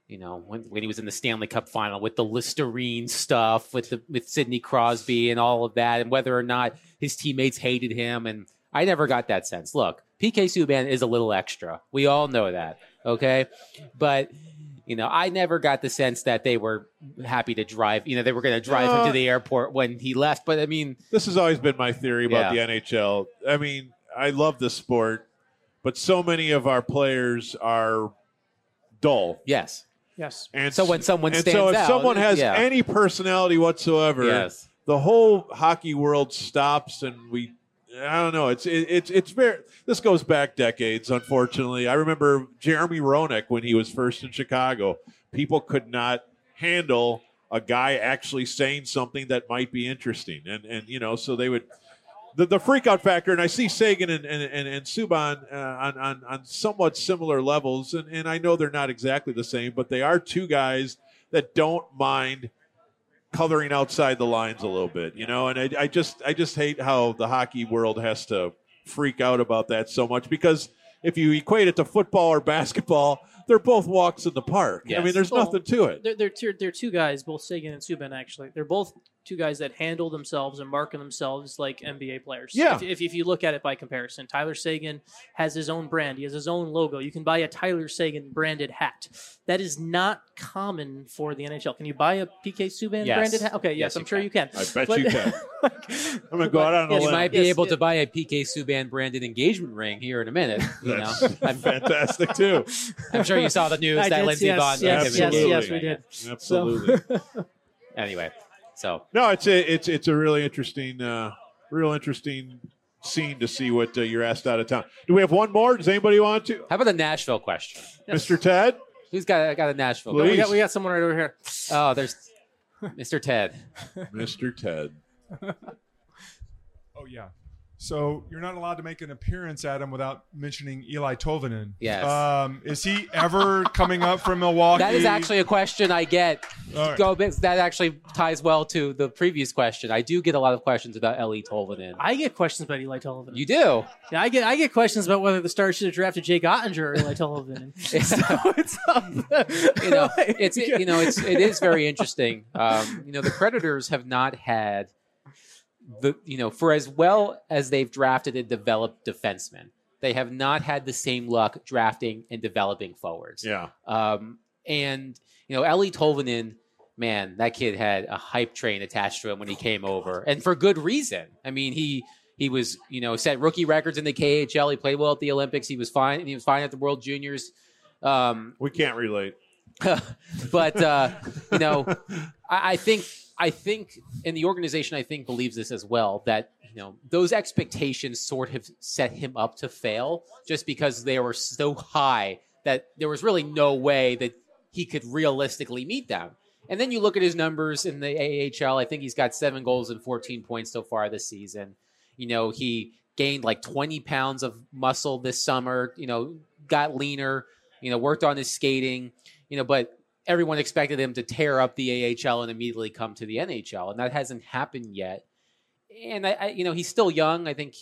Speaker 3: you know when, when he was in the Stanley Cup final with the Listerine stuff with the with Sidney Crosby and all of that and whether or not his teammates hated him and I never got that sense. Look, PK Subban is a little extra. We all know that, okay? But you know, I never got the sense that they were happy to drive. You know, they were going to drive him
Speaker 2: Uh,
Speaker 3: to the airport when he left. But I mean,
Speaker 2: this has always been my theory about
Speaker 3: Yeah.
Speaker 2: the NHL. I mean, I love the sport, but so many of our players are dull.
Speaker 3: yes.
Speaker 4: Yes.
Speaker 2: And
Speaker 3: So when someone
Speaker 2: and
Speaker 3: stands
Speaker 2: so if
Speaker 3: out,
Speaker 2: someone has
Speaker 3: yeah.
Speaker 2: any personality whatsoever,
Speaker 3: Yes.
Speaker 2: the whole hockey world stops and we I don't know. It's it, it's it's very. This goes back decades. Unfortunately, I remember Jeremy Roenick when he was first in Chicago. People could not handle a guy actually saying something that might be interesting, and and you know, so they would the, the freak out factor. And I see Seguin and and, and, and Subban uh, on, on on somewhat similar levels, and and I know they're not exactly the same, but they are two guys that don't mind coloring outside the lines a little bit, you know. And I, I just I just hate how the hockey world has to freak out about that so much because if you equate it to football or basketball, they're both walks in the park. I mean, there's
Speaker 4: Well,
Speaker 2: nothing to it.
Speaker 4: They're, they're, two, they're two guys, both Seguin and Subban, actually. They're both two guys that handle themselves and market themselves like NBA players.
Speaker 2: Yeah.
Speaker 4: If, if, if you look at it by comparison, Tyler Seguin has his own brand. He has his own logo. You can buy a Tyler Seguin branded hat. That is not common for the NHL. Can you buy a PK Subban
Speaker 3: Yes.
Speaker 4: branded hat? Okay, yes,
Speaker 3: Yes,
Speaker 4: I'm sure
Speaker 3: can.
Speaker 4: you can.
Speaker 2: I bet
Speaker 4: But-
Speaker 2: you can. <laughs> I'm gonna go out on a
Speaker 4: Yes,
Speaker 3: You might be
Speaker 4: Yes,
Speaker 3: able
Speaker 4: it-
Speaker 3: to buy a PK Subban branded engagement ring here in a minute. You know, I'm, <laughs>
Speaker 2: fantastic too.
Speaker 3: I'm sure you saw the news
Speaker 4: I
Speaker 3: that
Speaker 4: did,
Speaker 3: Lindsey
Speaker 4: yes,
Speaker 3: Vonn.
Speaker 4: yes,
Speaker 2: yes, yes,
Speaker 4: we did.
Speaker 2: Absolutely. <laughs>
Speaker 3: Anyway, so
Speaker 2: No, it's a it's it's a really interesting, uh, real interesting scene to see what uh, you're asked out of town. Do we have one more? Does anybody want to,
Speaker 3: how about a Nashville question?
Speaker 4: Yes.
Speaker 2: Mr. Ted?
Speaker 3: Who's got got a Nashville?
Speaker 2: Please.
Speaker 4: We
Speaker 3: question?
Speaker 4: got, we got someone right over here.
Speaker 3: Oh, there's Mr. Ted.
Speaker 2: Mr. Ted. <laughs>
Speaker 7: Oh yeah. So you're not allowed to make an appearance, at him without mentioning Eeli Tolvanen.
Speaker 3: Yes.
Speaker 7: Um, is he ever coming up from Milwaukee?
Speaker 3: That is actually a question I get.
Speaker 7: All right.
Speaker 3: Go bit- that actually ties well to the previous question. I do get a lot of questions about Eeli Tolvanen.
Speaker 4: I get questions about Eeli Tolvanen.
Speaker 3: You do.
Speaker 4: Yeah, I get I get questions about whether the Stars should have drafted Jake Oettinger or Eeli Tolvanen. <laughs>
Speaker 3: It's-
Speaker 4: so it's
Speaker 3: you know, it's <laughs> you know, it's it is very interesting. Um, you know, the Predators have not had the you know for as well as they've drafted and developed defensemen, they have not had the same luck drafting and developing forwards.
Speaker 2: Yeah.
Speaker 3: Um, and you know, Eeli Tolvanen, man, that kid had a hype train attached to him when he came over, and for good reason. I mean, he he was you know set rookie records in the KHL. He played well at the Olympics. He was fine. He was fine at the World Juniors. Um,
Speaker 2: We can't relate. <laughs>
Speaker 3: but uh, you know, I, I think I think, and the organization I think believes this as well that you know those expectations sort of set him up to fail just because they were so high that there was really no way that he could realistically meet them. And then you look at his numbers in the AHL. I think he's got seven goals and 14 points so far this season. You know, he gained like 20 pounds of muscle this summer. You know, got leaner. You know, worked on his skating. You know, but everyone expected him to tear up the AHL and immediately come to the NHL, and that hasn't happened yet. And I, I you know, he's still young. I think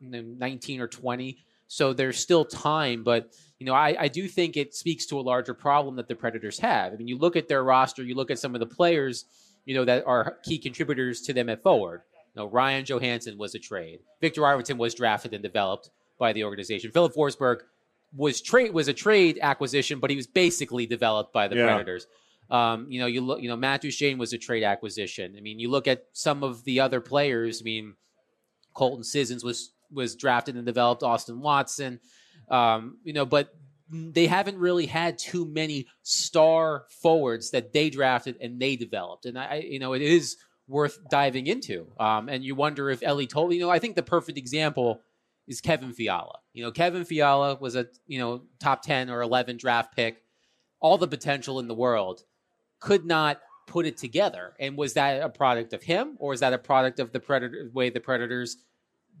Speaker 3: 19 or 20, so there's still time. But you know, I, I do think it speaks to a larger problem that the Predators have. I mean, you look at their roster, you look at some of the players, you know, that are key contributors to them at forward. You know, Ryan Johansen was a trade. Viktor Arvidsson was drafted and developed by the organization. Filip Forsberg was trade was a trade acquisition, but he was basically developed by the
Speaker 2: Yeah.
Speaker 3: Predators. Um, you know, you look, you know, Matt Duchene was a trade acquisition. I mean, you look at some of the other players. I mean, Colton Sissons was was drafted and developed. Austin Watson, um, you know, but they haven't really had too many star forwards that they drafted and they developed. And I, I- you know, it is worth diving into. Um, and you wonder if Eeli told, you know, I think the perfect example is Kevin Fiala. You know, Kevin Fiala was a, you know, top 10 or 11 draft pick, all the potential in the world, could not put it together. And was that a product of him or is that a product of the predator way the Predators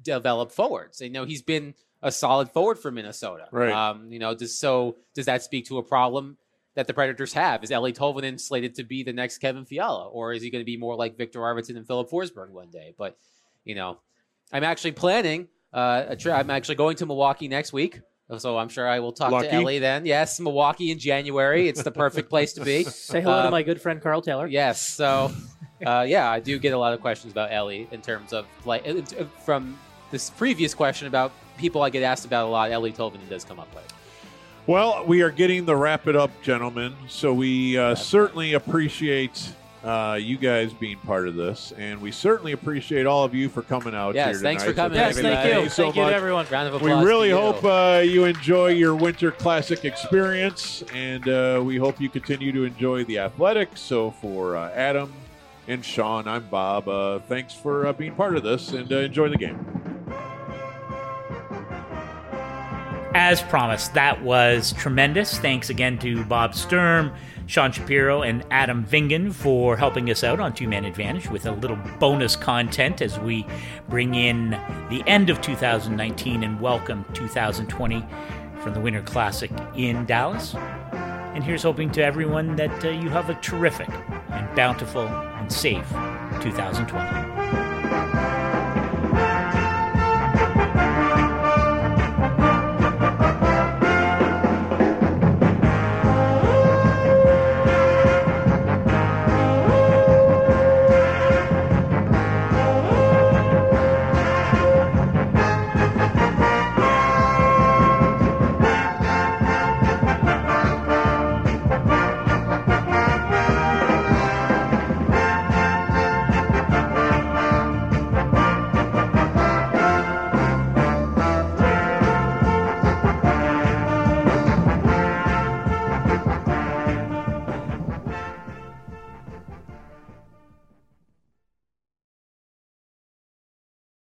Speaker 3: develop forwards? You know, he's been a solid forward for Minnesota.
Speaker 2: Right.
Speaker 3: Um, you know, does so does that speak to a problem that the Predators have? Is Eeli Tolvanen slated to be the next Kevin Fiala, or is he going to be more like Viktor Arvidsson and Filip Forsberg one day? But you know, I'm actually planning. Uh, a tri- I'm actually going to Milwaukee next week, so I'm sure I will talk
Speaker 2: Lucky.
Speaker 3: to Eeli then. Yes, Milwaukee in January. It's the perfect place to be. <laughs>
Speaker 4: Say hello to
Speaker 3: Uh,
Speaker 4: my good friend Karl Taylor.
Speaker 3: Yes. So, <laughs> uh, yeah, I do get a lot of questions about Eeli in terms of like it- it- from this previous question about people I get asked about a lot. Eeli Tolvanen does come up later.
Speaker 2: Well, we are getting the wrap it up, gentlemen. So we uh, certainly appreciate uh, you guys being part of this, and we certainly appreciate all of you for coming out
Speaker 3: Yes,
Speaker 2: here
Speaker 3: thanks for coming,
Speaker 2: So
Speaker 4: Yes, thank
Speaker 3: everybody.
Speaker 4: you.
Speaker 2: Thank you so
Speaker 4: thank you
Speaker 2: much.
Speaker 4: to everyone.
Speaker 3: Round of applause.
Speaker 2: We really
Speaker 3: to you.
Speaker 2: hope uh, you enjoy your Winter Classic experience, and uh, we hope you continue to enjoy the athletics. So, for uh, Adam and Sean, I'm Bob. Uh, thanks for uh, being part of this, and uh, enjoy the game.
Speaker 1: As promised, that was tremendous. Thanks again to Bob Sturm, Sean Shapiro, and Adam Vingan for helping us out on Two Man Advantage with a little bonus content as we bring in the end of 2019 and welcome 2020 from the Winter Classic in Dallas. And here's hoping to everyone that uh, you have a terrific and bountiful and safe 2020.